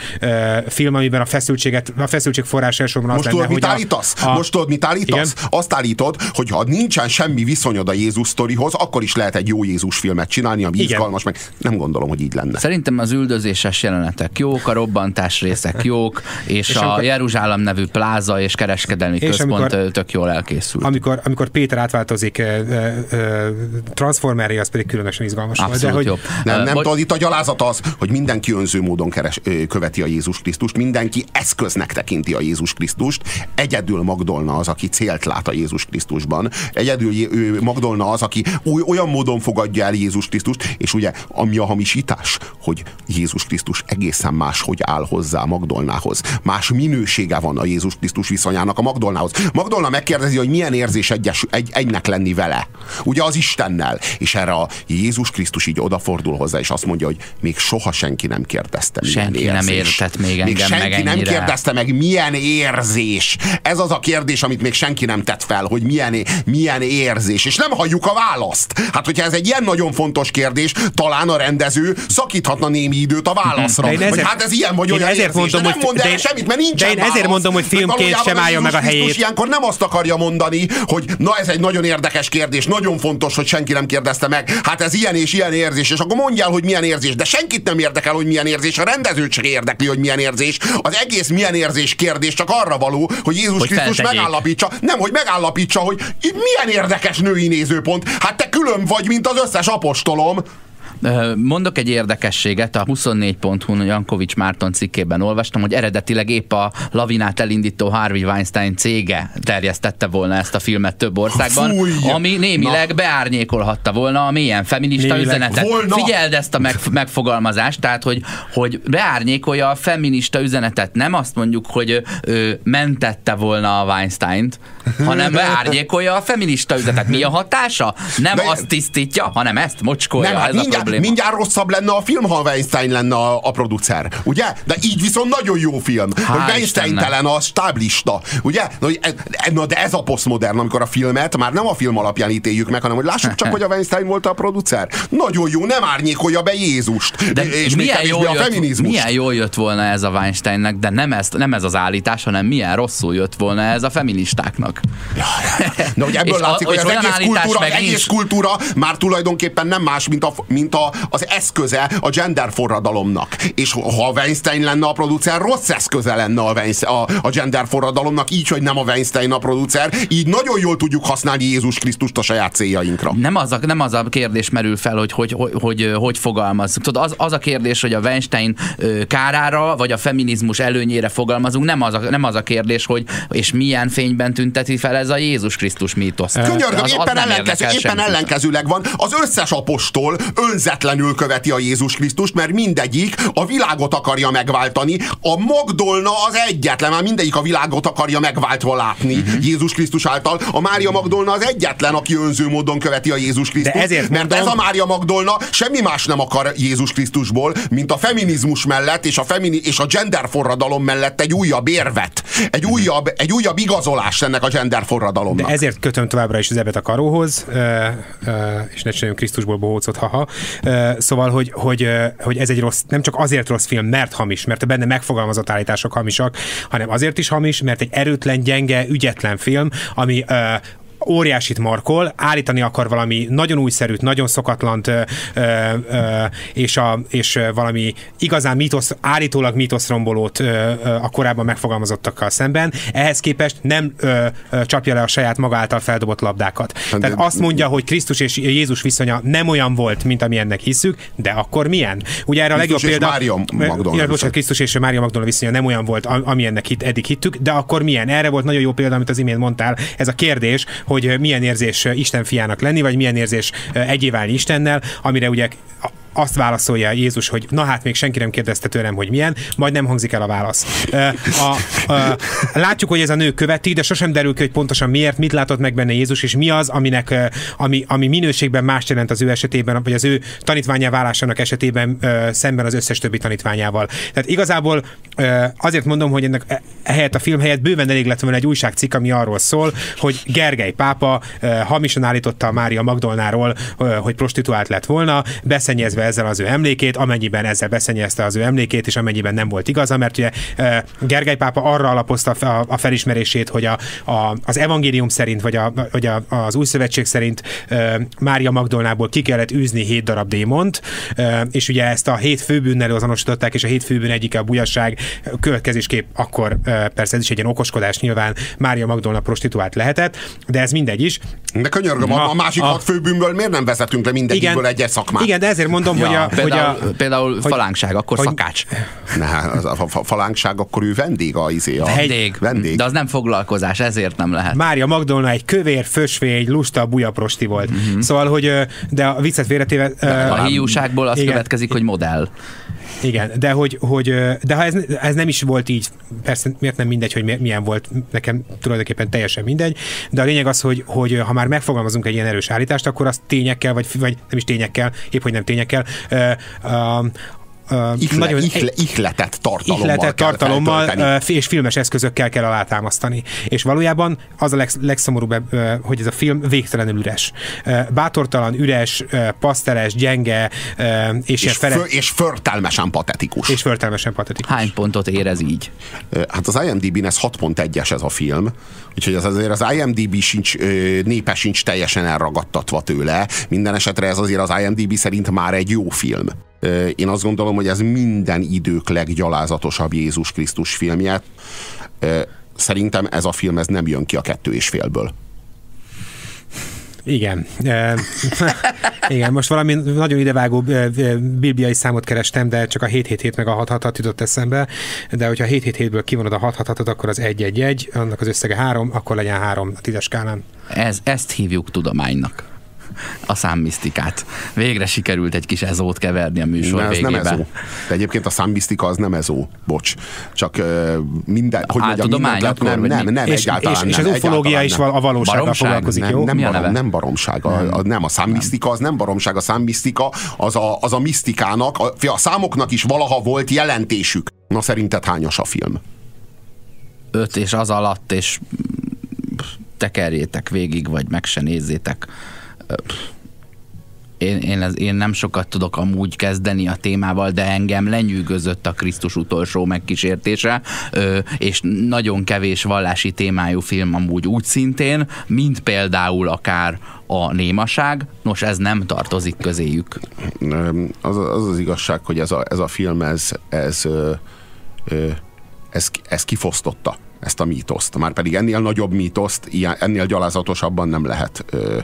film, amiben a feszültséget, a feszültség forrás elsősorban az Most lenne, tudod, mit állítasz? A... Most tudod, mit állítasz? Igen? Azt állítod, hogy ha nincsen semmi viszonyod a Jézus sztorihoz, akkor is lehet egy jó Jézus filmet csinálni, ami Igen. izgalmas, meg nem gondolom, hogy így lenne. Szerintem az üldözéses jelenetek jók, a robbantás részek jók, és, és a amikor, Jeruzsálem nevű pláza és kereskedelmi és központ amikor, tök jól elkészült. Amikor, amikor Péter átváltozik e, e, transformeré, az pedig különösen izgalmas Abszolút de, hogy, jobb. Nem, nem tudod, itt a gyalázat az, hogy mindenki önző módon keres, követi a Jézus Krisztust, mindenki eszköznek tekinti a Jézus Krisztust, egyedül Magdolna az, aki célt lát a Jézus Krisztusban. Egyedül Magdolna az, aki olyan módon fogadja el Jézus Krisztust, és ugye ami a hamisítás, hogy Jézus Krisztus egészen más, hogy áll hozzá Magdolnához. Más minősége van a Jézus Krisztus viszonyának a Magdolnához. Magdolna megkérdezi, hogy milyen érzés egyes, egy, egynek lenni vele. Ugye az Istennel. És erre a Jézus Krisztus így odafordul hozzá, és azt mondja, hogy még soha senki nem kérdezte, milyen senki érzés. nem értett még engem még senki meg nem kérdezte meg, milyen érzés. Ez az a kérdés, amit még senki nem tett fel, hogy milyen, milyen érzés. És nem halljuk a választ. Hát, hogyha ez egy ilyen nagyon fontos kérdés, talán a rendező szakíthatna némi időt a válaszra. De ezért- hát ez ilyen vagy olyan ezért érzés. mondom, de nem mond el semmit, mert nincsen de én ezért válasz. mondom, hogy filmként sem a álljon meg a helyét. Ilyenkor nem azt akarja mondani, hogy na ez egy nagyon érdekes kérdés, nagyon fontos, hogy senki nem kérdezte meg. Hát ez ilyen és ilyen érzés, és akkor mondjál, hogy milyen érzés, de senkit nem érdekel, hogy milyen érzés, a rendezőt sem érdekli, hogy milyen érzés. Az egész milyen érzés kérdés csak arra való, hogy Jézus Hogy Krisztus feltegyék. megállapítsa, nem, hogy megállapítsa, hogy milyen érdekes női nézőpont. Hát te külön vagy, mint az összes apostolom. Mondok egy érdekességet, a 24.hu-n Jankovics Márton cikkében olvastam, hogy eredetileg épp a lavinát elindító Harvey Weinstein cége terjesztette volna ezt a filmet több országban, Fúj! ami némileg Na. beárnyékolhatta volna a mélyen feminista Némileg üzenetet. volna. Figyeld ezt a meg, megfogalmazást, tehát hogy, hogy beárnyékolja a feminista üzenetet. Nem azt mondjuk, hogy ö, mentette volna a Weinstein-t, hanem beárnyékolja a feminista üzenetet. Mi a hatása? Nem De- azt tisztítja, hanem ezt mocskolja. Nem, hát mindjárt, probléma. mindjárt rosszabb lenne a film, ha Weinstein lenne a, a producer, ugye? De így viszont nagyon jó film. Hál' hogy Weinstein-telen a stáblista, ugye? Na, hogy ez, na, de ez a posztmodern, amikor a filmet már nem a film alapján ítéljük meg, hanem hogy lássuk csak, hogy a Weinstein volt a producer. Nagyon jó, nem árnyékolja be Jézust. De és milyen jól, a jött, feminizmus. milyen jól jött volna ez a Weinsteinnek, de nem ez, nem ez az állítás, hanem milyen rosszul jött volna ez a feministáknak. De hogy ebből És a- látszik, hogy és az egész, kultúra, egész kultúra már tulajdonképpen nem más, mint, a, mint a, az eszköze a gender forradalomnak. És ha Weinstein lenne a producer, rossz eszköze lenne a, Weinstein, a, a gender forradalomnak, így, hogy nem a Weinstein a producer, így nagyon jól tudjuk használni Jézus Krisztust a saját céljainkra. Nem az a, nem az a kérdés merül fel, hogy hogy, hogy, hogy, hogy fogalmazzuk. Tudod, az, az a kérdés, hogy a Weinstein kárára, vagy a feminizmus előnyére fogalmazunk, nem az a, nem az a kérdés, hogy és milyen fényben tünteti fel ez a Jézus Krisztus mítoszt. Könyörgöm, Az- az éppen, ellenkező, éppen ellenkezőleg van. Az összes apostol önzetlenül követi a Jézus Krisztust, mert mindegyik a világot akarja megváltani. A Magdolna az egyetlen, már mindegyik a világot akarja megváltva látni Mhm. uh-huh. Jézus Krisztus által. A Mária Magdolna az egyetlen, aki önző módon követi a Jézus Krisztust. De ezért mert mondom- ez a Mária Magdolna semmi más nem akar Jézus Krisztusból, mint a feminizmus mellett és a, femini- és a gender forradalom mellett egy újabb érvet. Egy újabb, egy újabb igazolás ennek a gender forradalomnak. De ezért kötöm továbbra is az ebet a karóhoz, és ne csináljunk Krisztusból bohócot, haha. Szóval, hogy, hogy, hogy ez egy rossz, nem csak azért rossz film, mert hamis, mert a benne megfogalmazott állítások hamisak, hanem azért is hamis, mert egy erőtlen, gyenge, ügyetlen film, ami óriásit markol, állítani akar valami nagyon újszerűt, nagyon szokatlant, ö, ö, ö, és, a, és valami igazán mítosz, állítólag mítoszrombolót ö, ö, a korábban megfogalmazottakkal szemben. Ehhez képest nem ö, ö, csapja le a saját maga által feldobott labdákat. Hát Tehát de- azt mondja, hogy Krisztus és Jézus viszonya nem olyan volt, mint amilyennek hiszük, de akkor milyen? Ugye erre a legjobb példa... Mária Magdolna bocsánat, Krisztus és Mária Magdolna viszonya nem olyan volt, am- amilyennek hit, eddig hittük, de akkor milyen? Erre volt nagyon jó példa, amit az imént mondtál, ez a kérdés, hogy milyen érzés Isten fiának lenni, vagy milyen érzés ö, egyé válni Istennel, amire ugye azt válaszolja Jézus, hogy na hát még senki nem kérdezte tőlem, hogy milyen, majd nem hangzik el a válasz. A, a, látjuk, hogy ez a nő követi, de sosem derül ki, hogy pontosan miért, mit látott meg benne Jézus, és mi az, aminek, ami, ami minőségben más jelent az ő esetében, vagy az ő tanítványá válásának esetében szemben az összes többi tanítványával. Tehát igazából azért mondom, hogy ennek e- ehelyett a film helyett bőven elég lett volna egy újságcikk, ami arról szól, hogy Gergely pápa hamisan állította a Mária Magdolnáról, hogy prostituált lett volna, beszennyezve ezzel az ő emlékét, amennyiben ezzel beszennyezte az ő emlékét, és amennyiben nem volt igaza, mert ugye Gergely pápa arra alapozta a, felismerését, hogy a, a, az evangélium szerint, vagy, a, vagy a, az új szövetség szerint Mária Magdolnából ki kellett űzni hét darab démont, és ugye ezt a hét főbűnnel azonosították, és a hét főbűn egyike a bujasság, következésképp akkor persze ez is egy ilyen okoskodás nyilván, Mária Magdolna prostituált lehetett, de ez mindegy is. De könyörgöm, a, a másik a- hat főbűnből miért nem vezetünk le mindegyikből egyes szakmát? Igen, de ezért mondom, mondom, Ja, hogy a... például, hogy a például hogy- falánkság, akkor hogy- szakács. Ne, az a fa- falánkság, akkor ő vendég a, izé, a Vendég. vendég. De az nem foglalkozás, ezért nem lehet. Mária Magdolna egy kövér, fösvény, lusta, bujaprosti volt. Mhm. Mm-hmm. Szóval, hogy de a viccet félretéve... A hiúságból az Igen. következik, hogy modell. Igen, de hogy, hogy de ha ez, ez nem is volt így, persze miért nem mindegy, hogy mi- milyen volt, nekem tulajdonképpen teljesen mindegy, de a lényeg az, hogy, hogy ha már megfogalmazunk egy ilyen erős állítást, akkor azt tényekkel, vagy, vagy nem is tényekkel, épp hogy nem tényekkel, ö, Ihle, ihle, ihletett tartalommal ihletett tartalommal és filmes eszközökkel kell alátámasztani. És valójában az a leg, legszomorúbb, hogy ez a film végtelenül üres. Bátortalan, üres, paszteles, gyenge, és, és, és, fele, fö, és förtelmesen patetikus. és förtelmesen patetikus. Hány pontot érez így? Hát az IMDb-n ez 6.1-es ez a film, úgyhogy ez azért az IMDb sincs, népe sincs teljesen elragadtatva tőle. Minden esetre ez azért az IMDb szerint már egy jó film. Én azt gondolom, hogy ez minden idők leggyalázatosabb Jézus Krisztus filmje. Szerintem ez a film ez nem jön ki a kettő és félből. Igen. E, igen, most valami nagyon idevágó bibliai számot kerestem, de csak a 777 meg a 666 jutott eszembe, de hogyha a 777-ből kivonod a 666-ot, akkor az 111, annak az összege 3, akkor legyen 3 a tízes skálán. Ez, ezt hívjuk tudománynak. A számmisztikát. Végre sikerült egy kis ezót keverni a műsor De ez nem végébe. ezó. De egyébként a számmisztika az nem ezó. Bocs. Csak ö, minden, hogy mondjam, mindent akkor, nem, nem, nem, és, egyáltalán és, és nem, az ufológia is nem. a valósággal Baromság? foglalkozik, nem, jó? nem, barom, nem baromság. A, a, nem, a számmisztika az nem baromság, a számmisztika az a, az a misztikának, a, a számoknak is valaha volt jelentésük. Na szerinted hányas a film? Öt és az alatt, és tekerjétek végig, vagy meg se nézzétek. Én, én, ez, én nem sokat tudok amúgy kezdeni a témával, de engem lenyűgözött a Krisztus utolsó megkísértése, ö, és nagyon kevés vallási témájú film amúgy úgy szintén, mint például akár a némaság. Nos, ez nem tartozik közéjük. Az az, az igazság, hogy ez a, ez a film, ez, ez, ö, ö, ez, ez kifosztotta ezt a mítoszt. Már pedig ennél nagyobb mítoszt, ilyen, ennél gyalázatosabban nem lehet ö,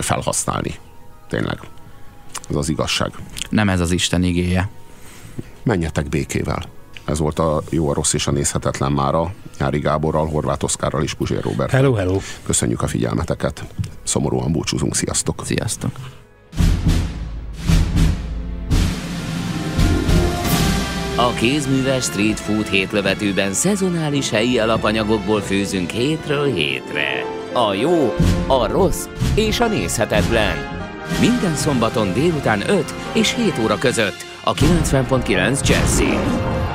felhasználni. Tényleg. Ez az igazság. Nem ez az Isten igéje. Menjetek békével. Ez volt a Jó, a Rossz és a Nézhetetlen mára. Nyári Gáborral, Horváth Oszkárral és Puzsér Robert. Hello, hello. Köszönjük a figyelmeteket. Szomorúan búcsúzunk. Sziasztok! Sziasztok! A kézműves street food hétlövetőben szezonális helyi alapanyagokból főzünk hétről hétre. A jó, a rossz és a nézhetetlen. Minden szombaton délután 5 és 7 óra között a 90.9 Jazzin.